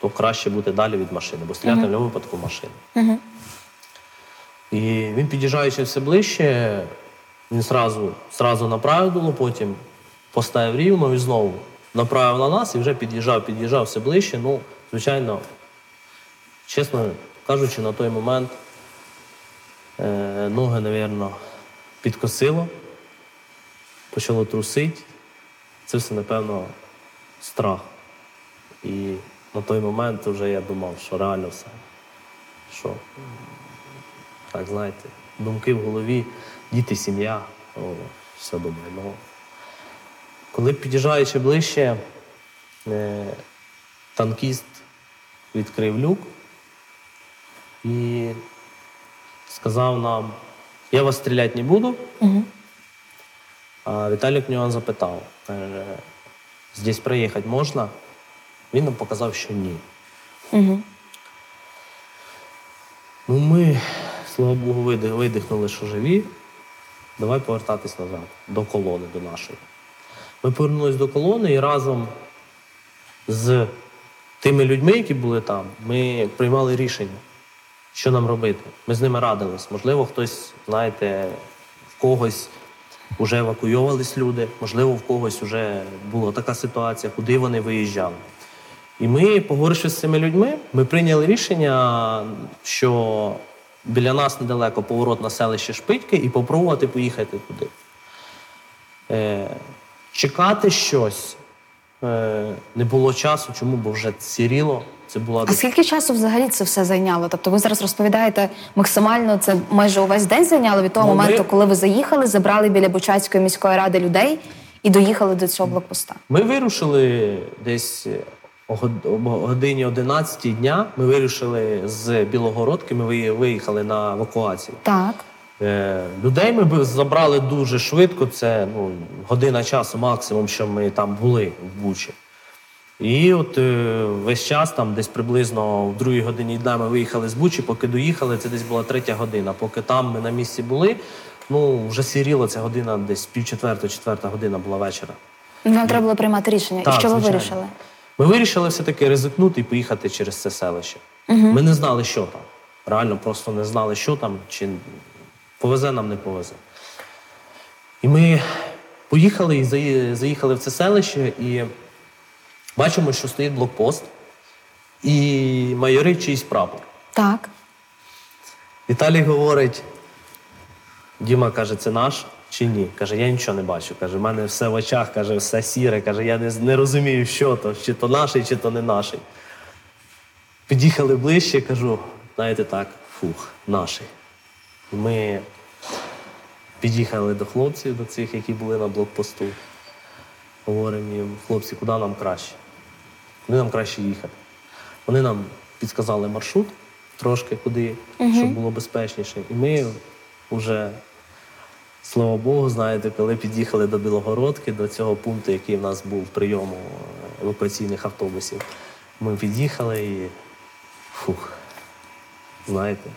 то краще бути далі від машини, бо стріляти в будь-якому випадку машина. Угу. І він, під'їжджаючи все ближче, він зразу, зразу направив дуло, потім поставив рівно і знову направив на нас і вже під'їжджав, під'їжджав все ближче. Ну, звичайно, чесно кажучи, на той момент ноги, напевно, підкосило, почало трусити. Це все, напевно, страх. І на той момент вже я думав, що реально все. Що, так, знаєте, думки в голові, діти, сім'я, все думаю. Ну, коли під'їжджаючи ближче, е, танкіст відкрив люк і сказав нам, я вас стріляти не буду. Угу. А Віталік в нього запитав, каже, здесь проїхати можна? Він нам показав, що ні. Угу. Ну, ми, слава Богу, видихнули, що живі. Давай повертатись назад, до колони, до нашої. Ми повернулись до колони і разом з тими людьми, які були там, ми приймали рішення, що нам робити. Ми з ними радились. Можливо, хтось, знаєте, в когось вже евакуйовувались люди, можливо, в когось вже була така ситуація, куди вони виїжджали. І ми, поговоривши з цими людьми, ми прийняли рішення, що біля нас недалеко поворот на селище Шпитьки і попробувати поїхати туди. Е, чекати щось е, не було часу. Чому? Бо вже сіріло. Це була А скільки часу взагалі це все зайняло? Тобто ви зараз розповідаєте максимально це майже увесь день зайняло від того Ну, ми- моменту, коли ви заїхали, забрали біля Бучацької міської ради людей і доїхали до цього блокпоста. Ми вирушили десь о год- о годині 11 дня. Ми вирушили з Білогородки. Ми виїхали на евакуацію. Так. Е, людей ми забрали дуже швидко. Це ну, година часу максимум, що ми там були в Бучі. І от е, весь час, там десь приблизно в другій годині дня ми виїхали з Бучі, поки доїхали, це десь була третя година. Поки там ми на місці були, ну вже сіріло, ця година десь пів четверта, четверта година була вечора. Вам треба було приймати рішення. Так, і що ви звичайно. вирішили? Ми вирішили все-таки ризикнути і поїхати через це селище. Ми не знали, що там. Реально просто не знали, що там, чи повезе нам не повезе. І ми поїхали і заїхали в це селище, і бачимо, що стоїть блокпост і майорить чийсь прапор. Так. Віталій говорить: Діма каже, це наш чи ні? Каже, я нічого не бачу. Каже, в мене все в очах, каже, все сіре. Каже, я не, не розумію, що то, чи то наший, чи то не наший. Під'їхали ближче, кажу, знаєте так, фух, наший. Ми під'їхали до хлопців, до цих, які були на блокпосту. Говоримо їм, хлопці, куди нам краще? Куди нам краще їхати? Вони нам підказали маршрут трошки куди, щоб було безпечніше. І ми вже, слава Богу, знаєте, коли під'їхали до Білогородки, до цього пункту, який в нас був прийому евакуаційних автобусів, ми під'їхали і фух, знаєте,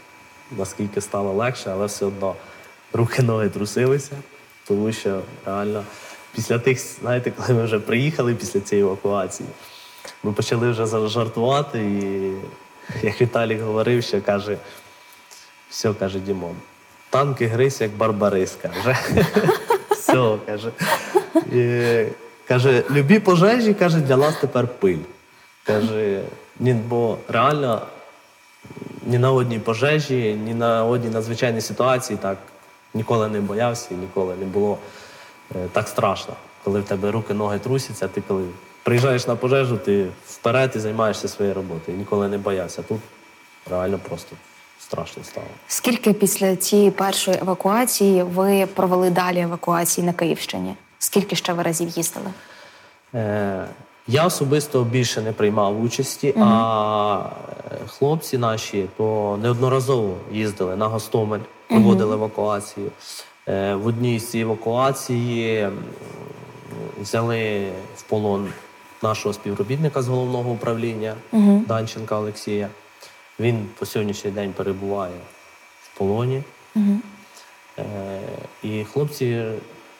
наскільки стало легше, але все одно руки ноги трусилися, тому що реально після тих, знаєте, коли ми вже приїхали після цієї евакуації, ми почали вже жартувати, і як Віталік говорив, що каже, все, каже Дімон, танки грись, як барбарис, каже. [LAUGHS] Все, каже. І, каже, любі пожежі, каже, для нас тепер пиль. Каже, ні, бо реально ні на одній пожежі, ні на одній надзвичайній ситуації так ніколи не боявся ніколи не було е, так страшно. Коли в тебе руки, ноги трусяться, ти коли приїжджаєш на пожежу, ти вперед і займаєшся своєю роботою. Ніколи не боявся. Тут реально просто страшно стало. Скільки після цієї першої евакуації ви провели далі евакуації на Київщині? Скільки ще ви разів їздили? Е, я особисто більше не приймав участі, а е, хлопці наші то неодноразово їздили на Гостомель, проводили евакуацію. Е, в одній з евакуації взяли в полон нашого співробітника з головного управління Данченка Олексія. Він по сьогоднішній день перебуває в полоні. Е, і хлопці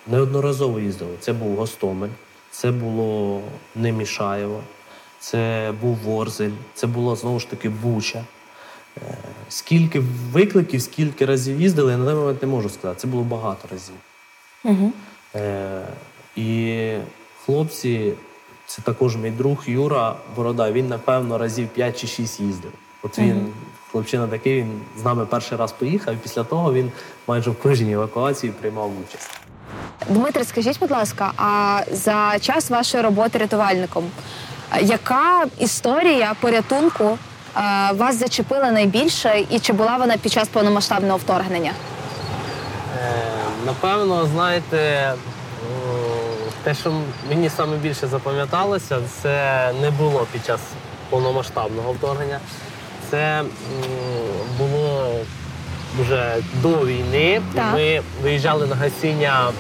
неодноразово їздили. Це був Гостомель, це було Немішаєво, це був Ворзель, це було знову ж таки Буча. Е, Скільки викликів, скільки разів їздили, я на даний момент не можу сказати. Це було багато разів. Угу. Е, і хлопці, це також мій друг Юра Борода, він, напевно, разів 5 чи 6 їздив. От він, хлопчина такий, він з нами перший раз поїхав, і після того він майже в кожній евакуації приймав участь. Дмитре, скажіть, будь ласка, а за час вашої роботи рятувальником, яка історія порятунку е, вас зачепила найбільше, і чи була вона під час повномасштабного вторгнення? Е, Напевно, знаєте, те, що мені саме більше запам'яталося, це не було під час повномасштабного вторгнення. Це було вже до війни. Так. Ми виїжджали на гасіння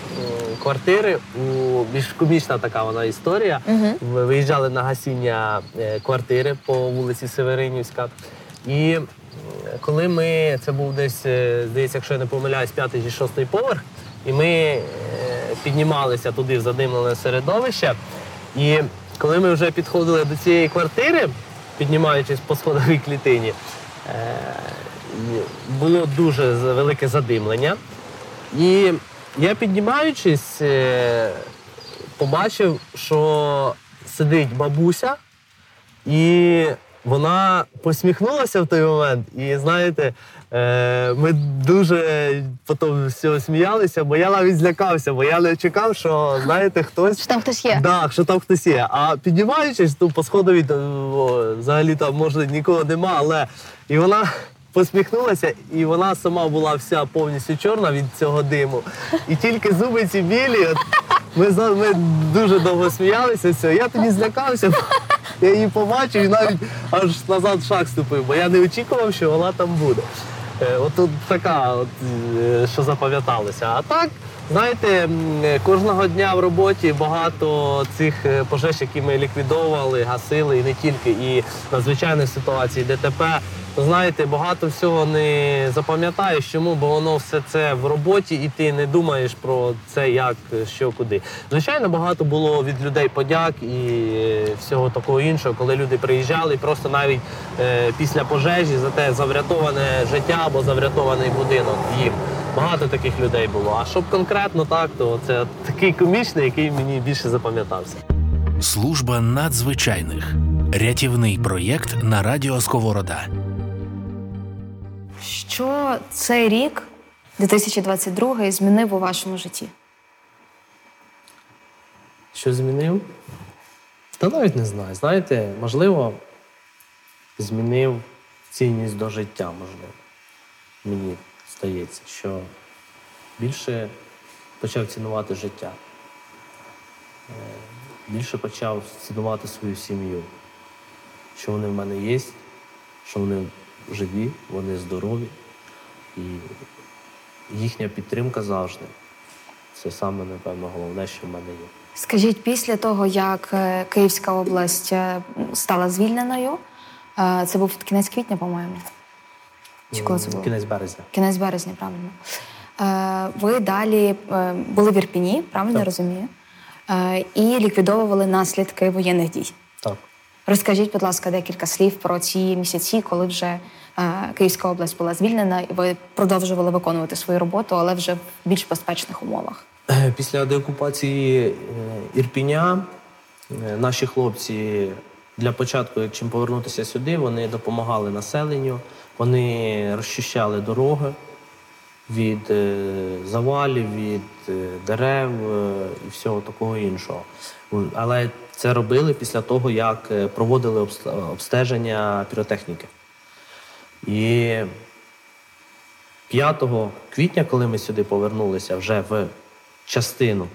квартири. У більш комічна така вона історія. Ви- Виїжджали на гасіння е, квартири по вулиці Северинівська. І коли ми, це був десь, е, здається, якщо я не помиляюсь, п'ятий чи шостий поверх, і ми е, піднімалися туди в задимлене середовище. І коли ми вже підходили до цієї квартири, піднімаючись по сходовій клітині, е, було дуже велике задимлення. І я піднімаючись, е, побачив, що сидить бабуся, і вона посміхнулася в той момент. І знаєте, е, ми дуже потім всього сміялися, бо я навіть злякався, бо я не чекав, що знаєте, хтось. Що там хтось є? Так, що там хтось є. А піднімаючись, ну, по сходові, взагалі там може нікого нема, але і вона посміхнулася, і вона сама була вся повністю чорна від цього диму. І тільки зуби ці білі. От, ми, за- ми дуже довго сміялися цього. Я тоді злякався. Я її побачив і навіть аж назад в шаг ступив, бо я не очікував, що вона там буде. Е, От тут така, от, е, що запам'яталося. А так, знаєте, кожного дня в роботі багато цих е, пожеж, які ми ліквідовували, гасили, і не тільки, і надзвичайних ситуацій, ДТП. Знаєте, багато всього не запам'ятаєш. Чому? Бо воно все це в роботі, і ти не думаєш про це, як, що, куди. Звичайно, багато було від людей подяк і всього такого іншого, коли люди приїжджали, просто навіть е, після пожежі за те за врятоване життя або за врятований будинок їм. Багато таких людей було. А щоб конкретно так, то це такий комічний, який мені більше запам'ятався. Служба надзвичайних рятівний проєкт на радіо Сковорода. Що цей рік, 2022, змінив у вашому житті? Що змінив? Та навіть не знаю. Знаєте, можливо, змінив цінність до життя, можливо. Мені здається, що більше почав цінувати життя. Е, Більше почав цінувати свою сім'ю. Що вони в мене є, що вони живі, вони здорові. І їхня підтримка завжди. Це саме, напевно, головне, що в мене є. Скажіть, після того, як е, Київська область е, стала звільненою, е, це був кінець квітня, по-моєму. Чи коли це було? Кінець березня. Кінець березня, правильно. Ви далі були в Ірпіні, правильно Так. розумію? І ліквідовували наслідки воєнних дій. Так. Розкажіть, будь ласка, декілька слів про ці місяці, коли вже е, Київська область була звільнена, і ви продовжували виконувати свою роботу, але вже в більш безпечних умовах. Е, Після деокупації е, Ірпіня наші хлопці для початку, як чим повернутися сюди, вони допомагали населенню, вони розчищали дороги від завалів, від дерев і всього такого іншого. У- Але це робили після того, як е, проводили обстеження піротехніки. І 5 квітня, коли ми сюди повернулися вже в частину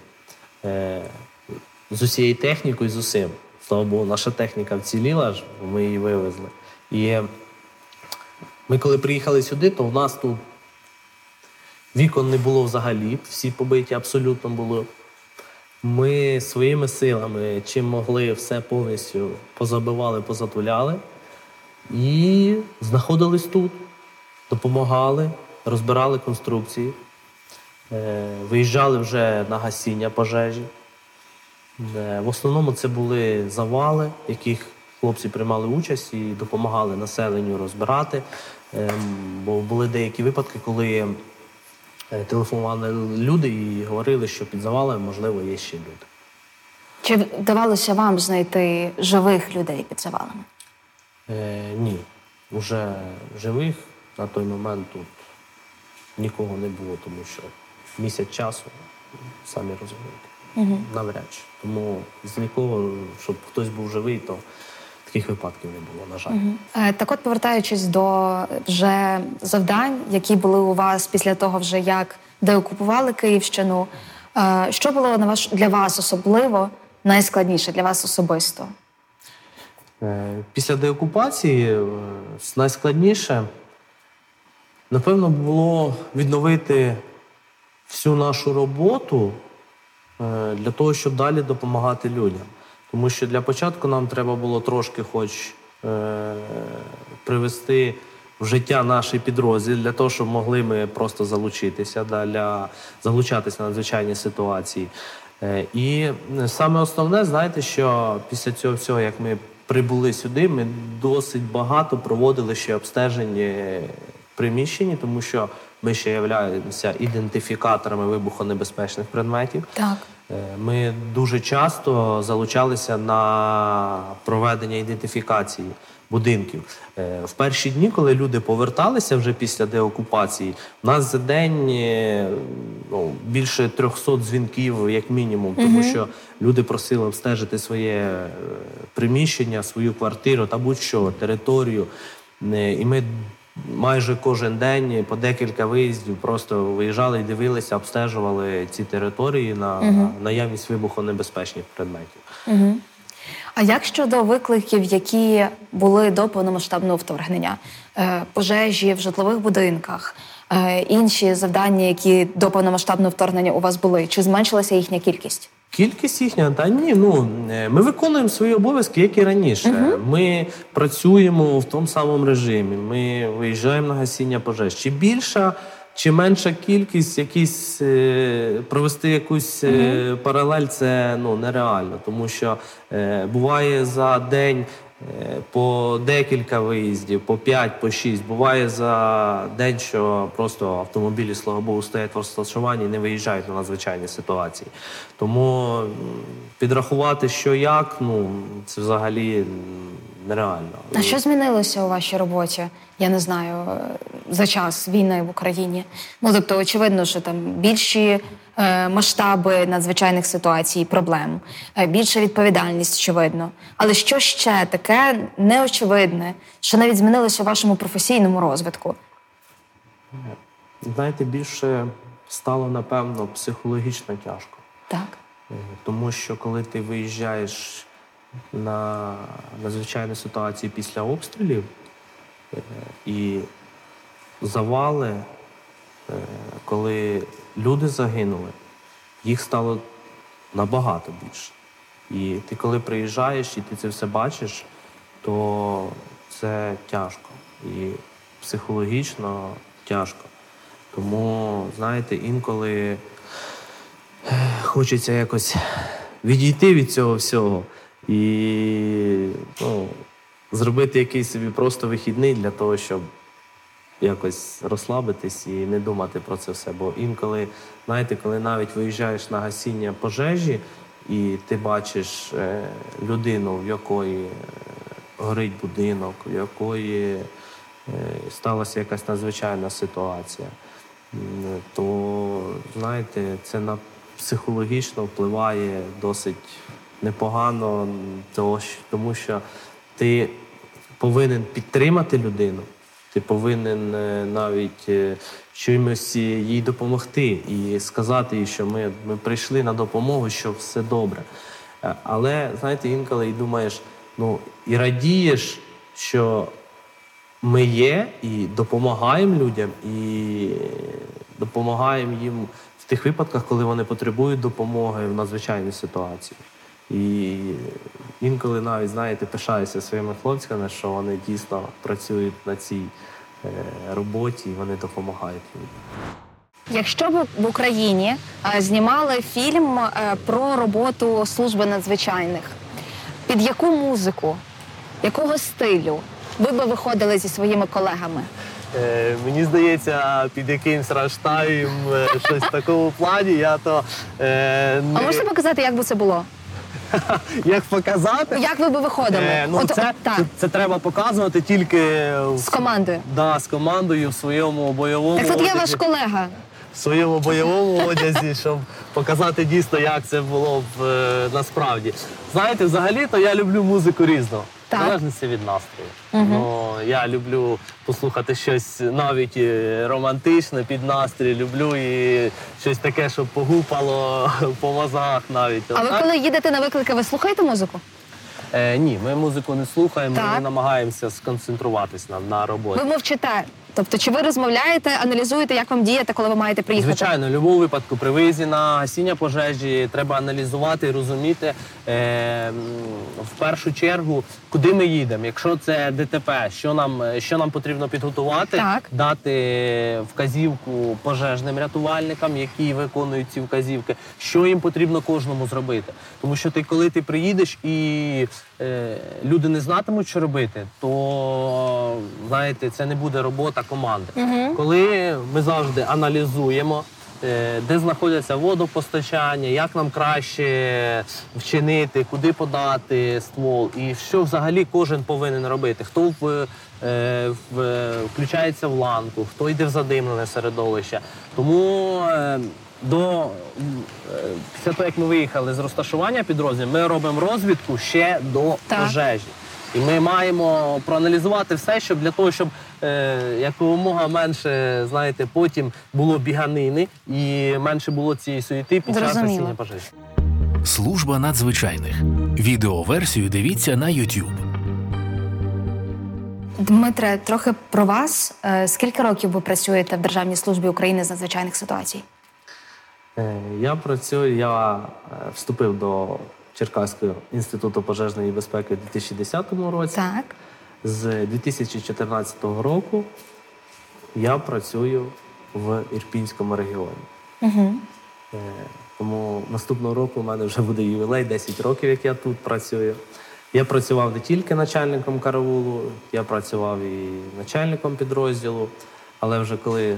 е, з усією технікою, з усім. Слава Богу, наша техніка вціліла, ми її вивезли. І ми коли приїхали сюди, то в нас тут вікон не було взагалі, всі побиті абсолютно були. Ми своїми силами, чим могли, все повністю позабивали, позатуляли і знаходились тут, допомагали, розбирали конструкції, е, виїжджали вже на гасіння пожежі. Е, В основному це були завали, яких хлопці приймали участь і допомагали населенню розбирати. Ем, Бо були деякі випадки, коли телефонували люди і говорили, що під завалами, можливо, є ще люди. Чи вдавалося вам знайти живих людей під завалами? Е, ні, вже живих на той момент тут нікого не було, тому що місяць часу, самі розумієте, Угу. навряд чи. Тому з нікого, щоб хтось був живий, то таких випадків не було, на жаль. Е, Так от, повертаючись до вже завдань, які були у вас після того, вже як деокупували Київщину, е, що було на ваш для вас особливо найскладніше для вас особисто? Е, Після деокупації е, найскладніше, напевно, було відновити всю нашу роботу е, для того, щоб далі допомагати людям. Тому що для початку нам треба було трошки, хоч е, привести в життя наш підрозділ для того, щоб могли ми просто залучитися да, для залучатися на надзвичайні ситуації. Е, І саме основне, знаєте, що після цього всього, як ми прибули сюди, ми досить багато проводили ще обстежень е, приміщенні, тому що ми ще являємося ідентифікаторами вибухонебезпечних предметів. Так. Е, Ми дуже часто залучалися на проведення ідентифікації будинків. Е, В перші дні, коли люди поверталися вже після деокупації, у нас за день е, ну, більше 300 дзвінків, як мінімум, тому що люди просили обстежити своє приміщення, свою квартиру та будь-що, територію. І ми майже кожен день по декілька виїздів просто виїжджали і дивилися, обстежували ці території на наявність вибухонебезпечних предметів. Угу. А як щодо викликів, які були до повномасштабного вторгнення, Е, пожежі в житлових будинках, інші завдання, які до повномасштабного вторгнення у вас були? Чи зменшилася їхня кількість? Кількість їхня, та ні, ну е, ми виконуємо свої обов'язки, як і раніше. Ми працюємо в тому самому режимі. Ми виїжджаємо на гасіння пожеж. Чи більша, чи менша кількість, якісь е, провести якусь е, паралель, це ну нереально, тому що е, буває за день. По декілька виїздів, по 5, по 6. Буває за день, що просто автомобілі, слава Богу, стоять в розташуванні і не виїжджають на надзвичайні ситуації. Тому підрахувати, що як, ну це взагалі нереально. А що змінилося у вашій роботі? Я не знаю е, за час війни в Україні. Ну тобто, очевидно, що там більші масштаби надзвичайних ситуацій, проблем, е, більша відповідальність, очевидно. Але що ще таке неочевидне, що навіть змінилося у вашому професійному розвитку? Знаєте, більше стало напевно психологічно тяжко. Так. Е, Тому що коли ти виїжджаєш на надзвичайні ситуації після обстрілів е, і завали, е, коли люди загинули, їх стало набагато більше. І ти коли приїжджаєш і ти це все бачиш, то це тяжко. І психологічно тяжко. Тому, знаєте, інколи хочеться якось відійти від цього всього і ну, зробити якийсь собі просто вихідний для того, щоб якось розслабитись і не думати про це все. Бо інколи, знаєте, коли навіть виїжджаєш на гасіння пожежі, і ти бачиш е, людину, в якої е, горить будинок, в якої е, сталася якась надзвичайна ситуація, то знаєте, це на психологічно впливає досить непогано, тому що ти повинен підтримати людину. Ти повинен е, навіть е, чимось е, їй допомогти і сказати їй, що ми, ми прийшли на допомогу, що все добре. Але знаєте, інколи і думаєш, ну і радієш, що ми є і допомагаємо людям, і допомагаємо їм в тих випадках, коли вони потребують допомоги в надзвичайній ситуації. І інколи навіть, знаєте, пишаюся своїми хлопцями, що вони дійсно працюють на цій е, роботі і вони допомагають людям. Якщо б в Україні е, знімали фільм е, про роботу служби надзвичайних, під яку музику, якого стилю ви би виходили зі своїми колегами? Е, мені здається, під якимсь раштаєм, щось в такому плані, я то е, А не- можете показати, як би це було? [LAUGHS] як показати. Як ви би виходили? Е, ну, От- це, так, це, це треба показувати тільки з командою. да, з командою в своєму бойовому Так тут є ваш колега. в своєму бойовому одязі, щоб показати дійсно, як це було б е, насправді. Знаєте, взагалі-то я люблю музику різну. Так. Залежності від настрою. Ну, я люблю послухати щось навіть е, романтичне під настрій. Люблю і щось таке, щоб погупало [LAUGHS] по мозгах навіть. А ви коли їдете на виклики, ви слухаєте музику? Е, ні, ми музику не слухаємо, Так. ми намагаємося сконцентруватись на, на роботі. Ви мовчите. Тобто, чи ви розмовляєте, аналізуєте, як вам діяти, коли ви маєте приїхати? Звичайно, в будь-якому випадку при виїзді на гасіння пожежі треба аналізувати і розуміти е, в першу чергу, куди ми їдемо. Якщо це ДТП, що нам, що нам потрібно підготувати, Так. дати вказівку пожежним рятувальникам, які виконують ці вказівки, що їм потрібно кожному зробити. Тому що ти, коли ти приїдеш і люди не знатимуть, що робити, то знаєте, це не буде робота команди. Коли ми завжди аналізуємо. е, Де знаходяться водопостачання, як нам краще вчинити, куди подати ствол, і що взагалі кожен повинен робити. Хто в, е, в, включається в ланку, хто йде в задимлене середовище. Тому е, до е, після того, як ми виїхали з розташування підрозділів, ми робимо розвідку ще до Так. пожежі. І ми маємо проаналізувати все, щоб для того, щоб е, якомога менше, знаєте, потім було біганини і менше було цієї суєти під час гасіння пожежі. Служба надзвичайних. Відеоверсію дивіться на YouTube. Дмитре, трохи про вас. Е, Скільки років ви працюєте в Державній службі України з надзвичайних ситуацій? Е, Я працюю, я е, вступив до Черкаського інституту пожежної безпеки у 2010 році. Так. З 2014 року я працюю в Ірпінському регіоні. Угу. Тому наступного року у мене вже буде ювілей, 10 років, як я тут працюю. Я працював не тільки начальником караулу, я працював і начальником підрозділу, але вже коли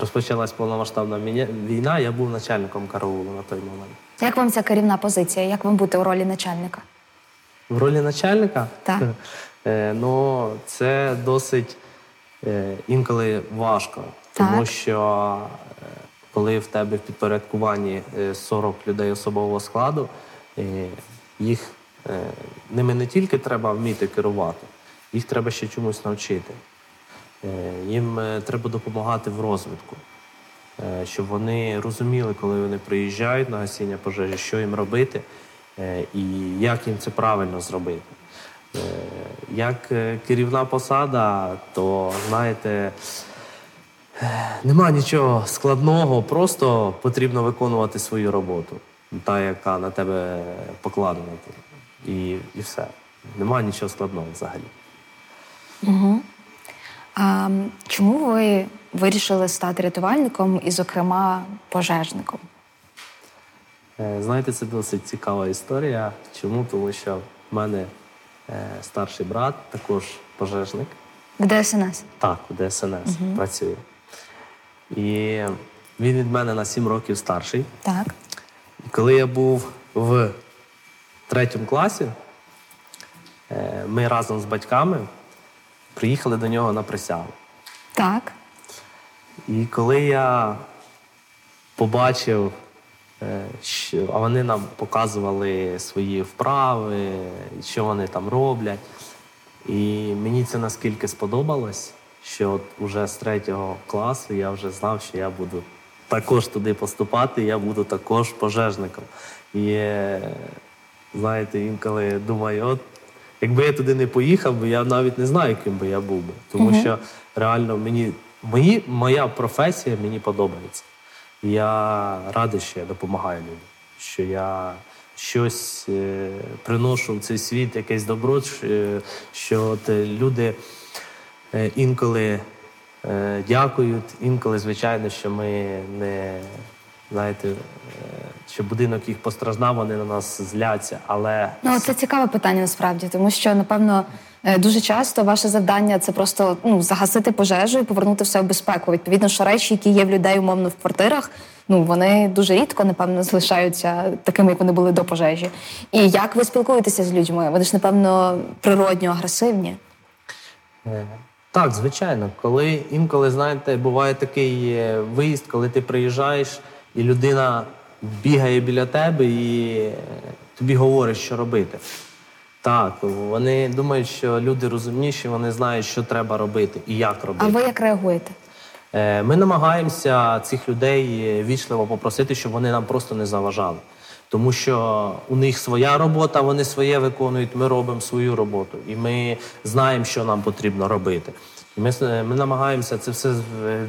розпочалась повномасштабна війна, я був начальником караулу на той момент. Як вам ця керівна позиція? Як вам бути у ролі начальника? В ролі начальника Так. [LAUGHS] е, ну, це досить е, інколи важко, тому Так. що е, коли в тебе в підпорядкуванні е, 40 людей особового складу, їх ними не тільки треба вміти керувати, їх треба ще чомусь навчити. Е, Їм е, треба допомагати в розвитку, е, щоб вони розуміли, коли вони приїжджають на гасіння пожежі, що їм робити і як їм це правильно зробити. Як керівна посада, то знаєте, нема нічого складного, просто потрібно виконувати свою роботу, та, яка на тебе покладена. І, і все. Нема нічого складного взагалі. А чому ви вирішили стати рятувальником і, зокрема, пожежником? Е, Знаєте, це досить цікава історія. Чому? Тому що в мене е, старший брат, також пожежник, В ДСНС? так, у ДСНС працює. І він від мене на 7 років старший. Так. І коли я був в третьому класі, е, ми разом з батьками приїхали до нього на присягу. Так. І коли я побачив, е, що а вони нам показували свої вправи, що вони там роблять. І мені це наскільки сподобалось, що от уже з третього класу я вже знав, що я буду також туди поступати, я буду також пожежником. І е, знаєте, інколи думаю, от якби я туди не поїхав, би, я навіть не знаю, ким би я був би. Тому що реально мені мої, моя професія мені подобається. Я радий, що я допомагаю людям, що я щось е, приношу в цей світ, якесь добро, що, е, що от, е, люди е, інколи е, дякують, інколи, звичайно, що ми не знаєте, е, що будинок їх постраждав, вони на нас зляться, але Ну, це цікаве питання насправді, тому що, напевно, е, дуже часто ваше завдання це просто ну, загасити пожежу і повернути все в безпеку. Відповідно, що речі, які є в людей умовно в квартирах, ну вони дуже рідко, напевно, залишаються такими, як вони були до пожежі. І як ви спілкуєтеся з людьми? Вони ж, напевно, природньо агресивні. Е, Так, звичайно. Коли інколи, знаєте, буває такий виїзд, коли ти приїжджаєш, і людина бігає біля тебе і тобі говорить, що робити. Так, вони думають, що люди розумніші, вони знають, що треба робити і як робити. А ви як реагуєте? Е, Ми намагаємося цих людей вічливо попросити, щоб вони нам просто не заважали. Тому що у них своя робота, вони своє виконують, ми робимо свою роботу, і ми знаємо, що нам потрібно робити. І ми, с- ми намагаємося це все з-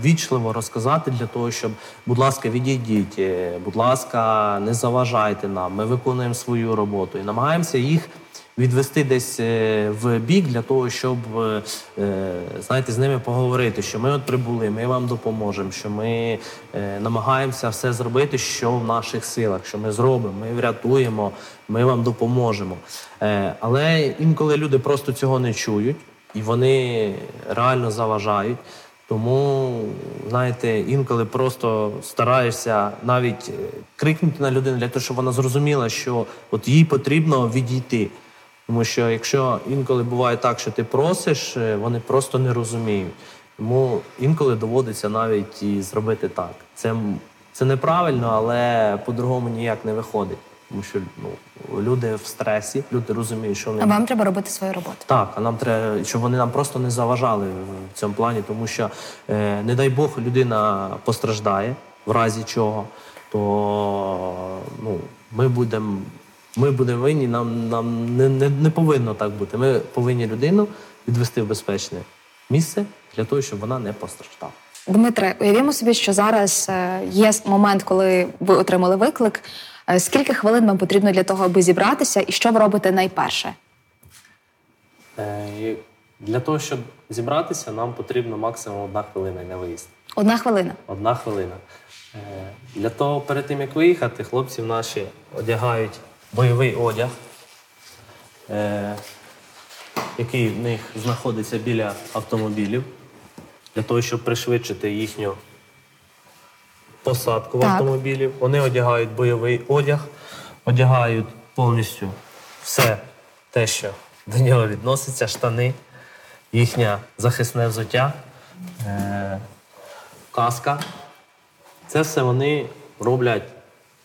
вічливо розказати для того, щоб, будь ласка, відійдіть, е, будь ласка, не заважайте нам. Ми виконуємо свою роботу і намагаємося їх відвести десь е, в бік для того, щоб е, е, знаєте, з ними поговорити, що ми от прибули, ми вам допоможемо, що ми намагаємося все зробити, що в наших силах, що ми зробимо, ми врятуємо, ми вам допоможемо. Але інколи люди просто цього не чують і вони реально заважають. Тому, знаєте, інколи просто стараєшся навіть крикнути на людину для того, щоб вона зрозуміла, що от їй потрібно відійти. Тому що якщо інколи буває так, що ти просиш, е, вони просто не розуміють. Тому інколи доводиться навіть і зробити так. Це, це неправильно, але по-другому ніяк не виходить. Тому що ну, люди в стресі, люди розуміють, що вони А вам треба робити свою роботу. так, а нам треба, щоб вони нам просто не заважали в цьому плані, тому що, е, не дай Бог, людина постраждає в разі чого, то ну, ми будемо ми будемо винні, нам, нам не, не, не повинно так бути. Ми повинні людину відвести в безпечне місце для того, щоб вона не постраждала. Дмитре, уявімо собі, що зараз е, є момент, коли ви отримали виклик. Е, Скільки хвилин вам потрібно для того, аби зібратися, і що ви робите найперше? Е, Для того, щоб зібратися, нам потрібно максимум одна хвилина на виїзд. Одна хвилина. Одна хвилина. Для того, перед тим як виїхати, хлопців наші одягають бойовий одяг, е, який в них знаходиться біля автомобілів, для того, щоб пришвидшити їхню посадку в Так. автомобілів. Вони одягають бойовий одяг, одягають повністю все те, що до нього відноситься, штани, їхнє захисне взуття, е, каска. Це все вони роблять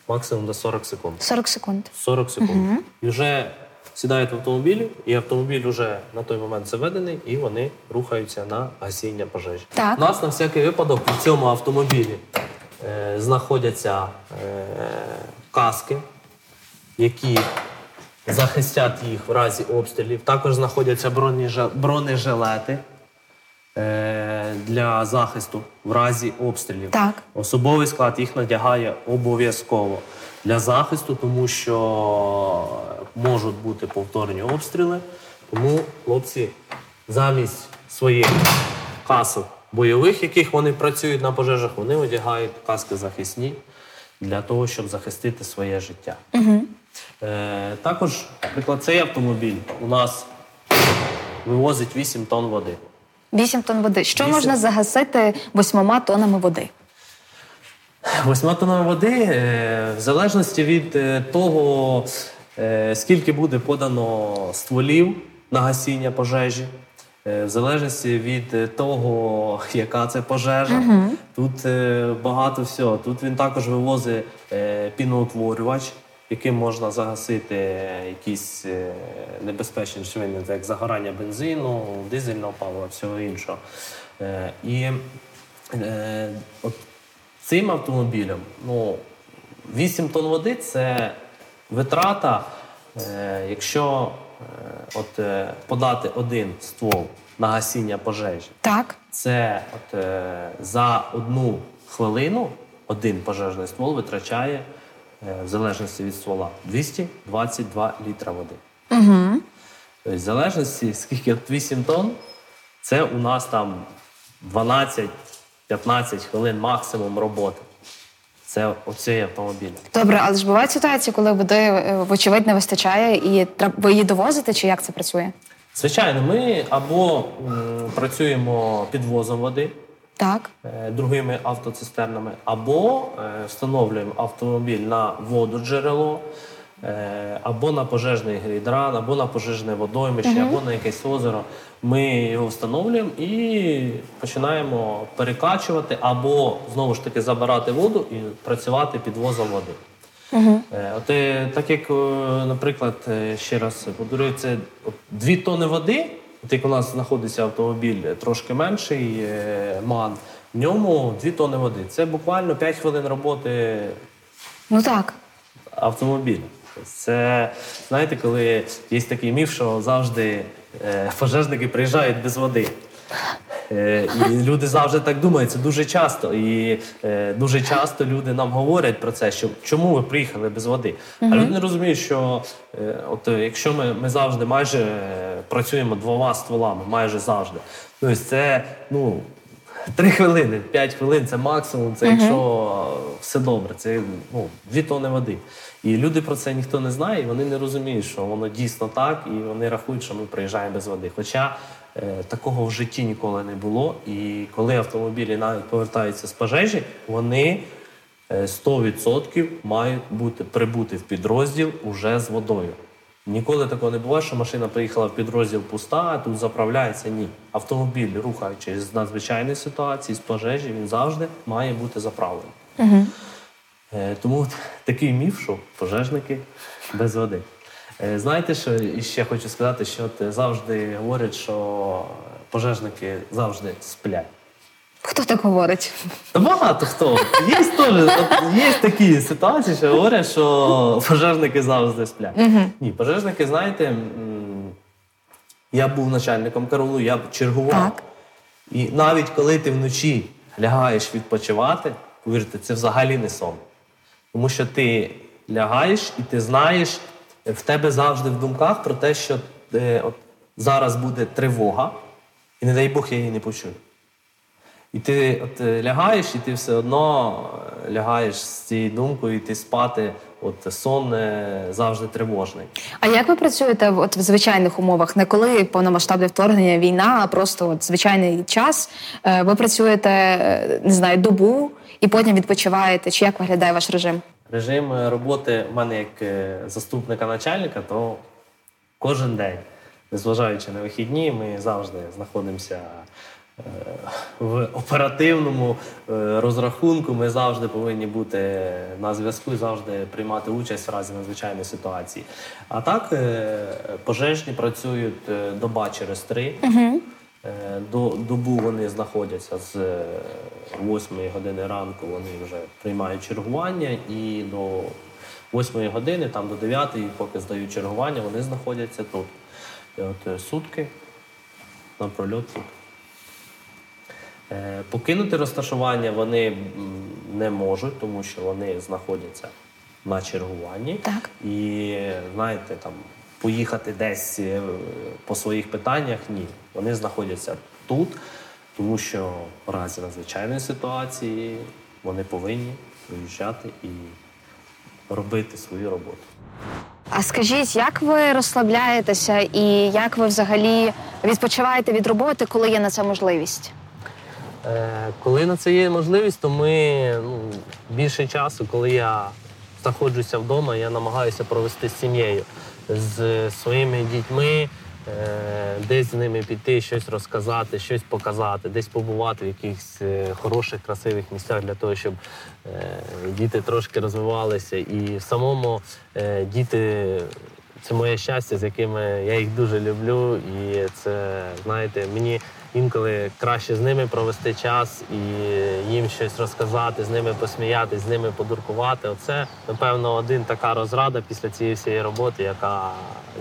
максимум до 40 секунд. 40 секунд. 40 секунд. І вже сідають в автомобілі, і автомобіль вже на той момент заведений, і вони рухаються на гасіння пожежі. Так. У нас на всякий випадок в цьому автомобілі е, знаходяться е, каски, які захистять їх в разі обстрілів. Також знаходяться бронежилети для захисту в разі обстрілів. Так. Особовий склад їх надягає обов'язково для захисту, тому що можуть бути повторні обстріли. Тому хлопці замість своїх касок бойових, яких вони працюють на пожежах, вони одягають каски захисні для того, щоб захистити своє життя. Угу. Е, також, наприклад, цей автомобіль у нас вивозить 8 тонн води. 8 тонн води. Що Вісім. можна загасити восьмома тоннами води? Восьма тонна води, е, в залежності від е, того, е, скільки буде подано стволів на гасіння пожежі, в залежності від того, [LAUGHS] яка це пожежа. Тут е, багато всього. Тут він також вивозить піноутворювач, яким можна загасити якісь е, небезпечні речовини, як загорання бензину, дизельного палива, всього іншого. Е, І е, от цим автомобілем, ну, 8 тонн води це витрата, якщо от, подати один ствол на гасіння пожежі, Так. це от, за одну хвилину один пожежний ствол витрачає, в залежності від ствола, 222 літра води. Угу. Тобто, в залежності, скільки от 8 тонн, це у нас там 12-15 хвилин максимум роботи. Це оцей автомобіль. Добре, але ж бувають ситуації, коли води, е, вочевидь, не вистачає, і ви її довозите, чи як це працює? Звичайно, ми або м, працюємо підвозом води Так. е, другими автоцистернами, або е, встановлюємо автомобіль на вододжерело, е, або на пожежний гідран, або на пожежне водоймище, або на якесь озеро. Ми його встановлюємо і починаємо перекачувати, або знову ж таки забирати воду і працювати підвозом води. Е, От, так як, наприклад, ще раз повторюю, це от, дві тони води, от як у нас знаходиться автомобіль трошки менший, е, ман, в ньому дві тони води. Це буквально 5 хвилин роботи Ну так. автомобіля. Тобто Це знаєте, коли є такий міф, що завжди е, пожежники приїжджають без води. Е, і люди завжди так думають, це дуже часто. І е, дуже часто люди нам говорять про це, що чому ви приїхали без води. А люди не розуміють, що е, от якщо ми, ми завжди майже працюємо двома стволами, майже завжди. Тобто це ну. Три хвилини, п'ять хвилин це максимум. Це якщо все добре, це ну, дві тони води. І люди про це ніхто не знає, і вони не розуміють, що воно дійсно так, і вони рахують, що ми приїжджаємо без води. Хоча такого в житті ніколи не було. І коли автомобілі навіть повертаються з пожежі, вони е, 100% мають бути прибути в підрозділ уже з водою. Ніколи такого не буває, що машина приїхала в підрозділ пуста, а тут заправляється. Ні. Автомобіль, рухаючись з надзвичайної ситуації, з пожежі, він завжди має бути заправлений. Е, Тому такий міф, що пожежники без води. Е, Знаєте, що і ще хочу сказати, що от завжди говорять, що пожежники завжди сплять. Хто так говорить? Багато хто. Є теж є такі ситуації, що говорять, що пожежники завжди сплять. Ні, пожежники, знаєте, я був начальником караулу, я чергував. Так. І навіть коли ти вночі лягаєш відпочивати, повірте, це взагалі не сон. Тому що ти лягаєш і ти знаєш, в тебе завжди в думках про те, що е, от зараз буде тривога, і не дай Бог я її не почую. І ти от е, лягаєш, і ти все одно е, лягаєш з цією думкою, і ти спати, от сон е, завжди тривожний. А як ви працюєте от в звичайних умовах? Не коли повномасштабне вторгнення, війна, а просто от звичайний час. Ви працюєте, не знаю, добу і потім відпочиваєте. Чи як виглядає ваш режим? Режим роботи в мене як е, заступника начальника, то кожен день, незважаючи на вихідні, ми завжди знаходимося е, в оперативному е, розрахунку. Ми завжди повинні бути на зв'язку завжди приймати участь в разі надзвичайної ситуації. А так, пожежні працюють доба через три. До добу вони знаходяться з 8 години ранку. Вони вже приймають чергування, і до 8 години, там до 9, поки здають чергування, вони знаходяться тут. І от е, сутки на прольот тут. Е, Покинути розташування вони не можуть, тому що вони знаходяться на чергуванні. Так. І знаєте, там поїхати десь е, по своїх питаннях ні. Вони знаходяться тут, тому що в разі надзвичайної ситуації вони повинні виїжджати і робити свою роботу. А скажіть, як ви розслабляєтеся і як ви взагалі відпочиваєте від роботи, коли є на це можливість? Е, Коли на це є можливість, то ми ну, більше часу, коли я знаходжуся вдома, я намагаюся провести з сім'єю, з своїми дітьми, десь з ними піти, щось розказати, щось показати, десь побувати в якихось е, хороших, красивих місцях для того, щоб е, діти трошки розвивалися. І в самому е, діти це моє щастя, з якими я їх дуже люблю. І це, знаєте, мені інколи краще з ними провести час і їм щось розказати, з ними посміятись, з ними подуркувати. Оце, напевно, один така розрада після цієї всієї роботи, яка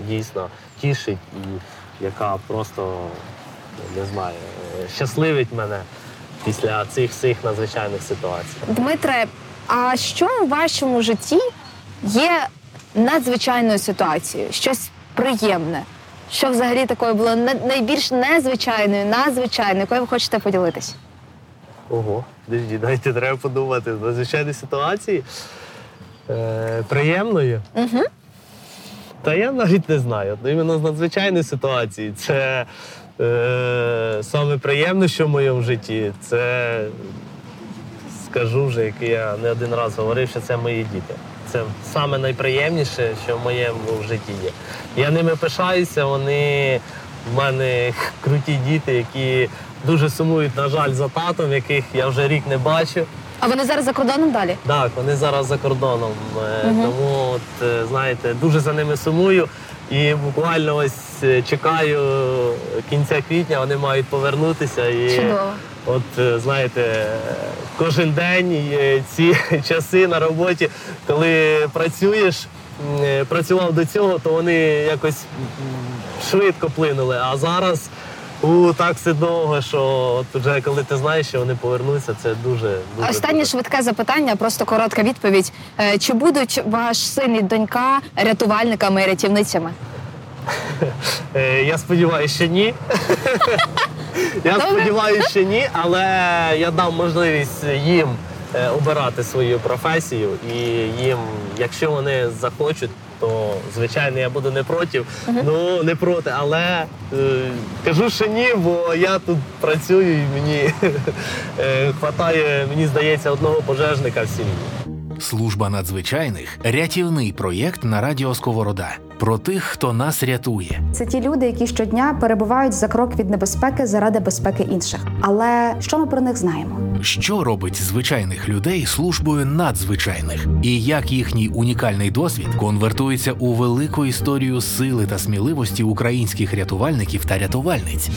дійсно тішить і яка просто не знаю, щасливить мене після цих всіх надзвичайних ситуацій. Дмитре, а що у вашому житті є надзвичайною ситуацією? Щось приємне? Що взагалі такою було найбільш незвичайною, надзвичайною, якою ви хочете поділитись? Ого, подожди, дайте треба подумати. В надзвичайній ситуації е, приємною. Угу. Та я навіть не знаю. Іменно з надзвичайної ситуації. Це е, саме приємне, що в моєму житті. Це скажу вже, як я не один раз говорив, що це мої діти. Це саме найприємніше, що в моєму житті є. Я ними пишаюся, вони в мене круті діти, які дуже сумують, на жаль, за татом, яких я вже рік не бачу. А вони зараз за кордоном далі? Так, вони зараз за кордоном. Е, Тому, от, е, знаєте, дуже за ними сумую. І буквально ось е, чекаю кінця квітня, вони мають повернутися. І Чудово. от знаєте, кожен день ці [LAUGHS] часи на роботі, коли працюєш, працював до цього, то вони якось швидко плинули. А зараз у так все довго, що от вже коли ти знаєш, що вони повернуться, це дуже дуже Останнє дуже. швидке запитання, просто коротка відповідь. Е, Чи будуть ваш син і донька рятувальниками і рятівницями? [LAUGHS] Е, Я сподіваюся, що ні. [LAUGHS] Я сподіваюся, що ні, але я дам можливість їм е, обирати свою професію, і їм, якщо вони захочуть, то звичайно я буду не проти. Ну не проти, але е, кажу, що ні, бо я тут працюю і мені [LAUGHS] е, хватає, мені здається, одного пожежника в сім'ї. Служба надзвичайних рятівний проєкт на радіо Сковорода про тих, хто нас рятує. Це ті люди, які щодня перебувають за крок від небезпеки заради безпеки інших. Але що ми про них знаємо? Що робить звичайних людей службою надзвичайних, і як їхній унікальний досвід конвертується у велику історію сили та сміливості українських рятувальників та рятувальниць.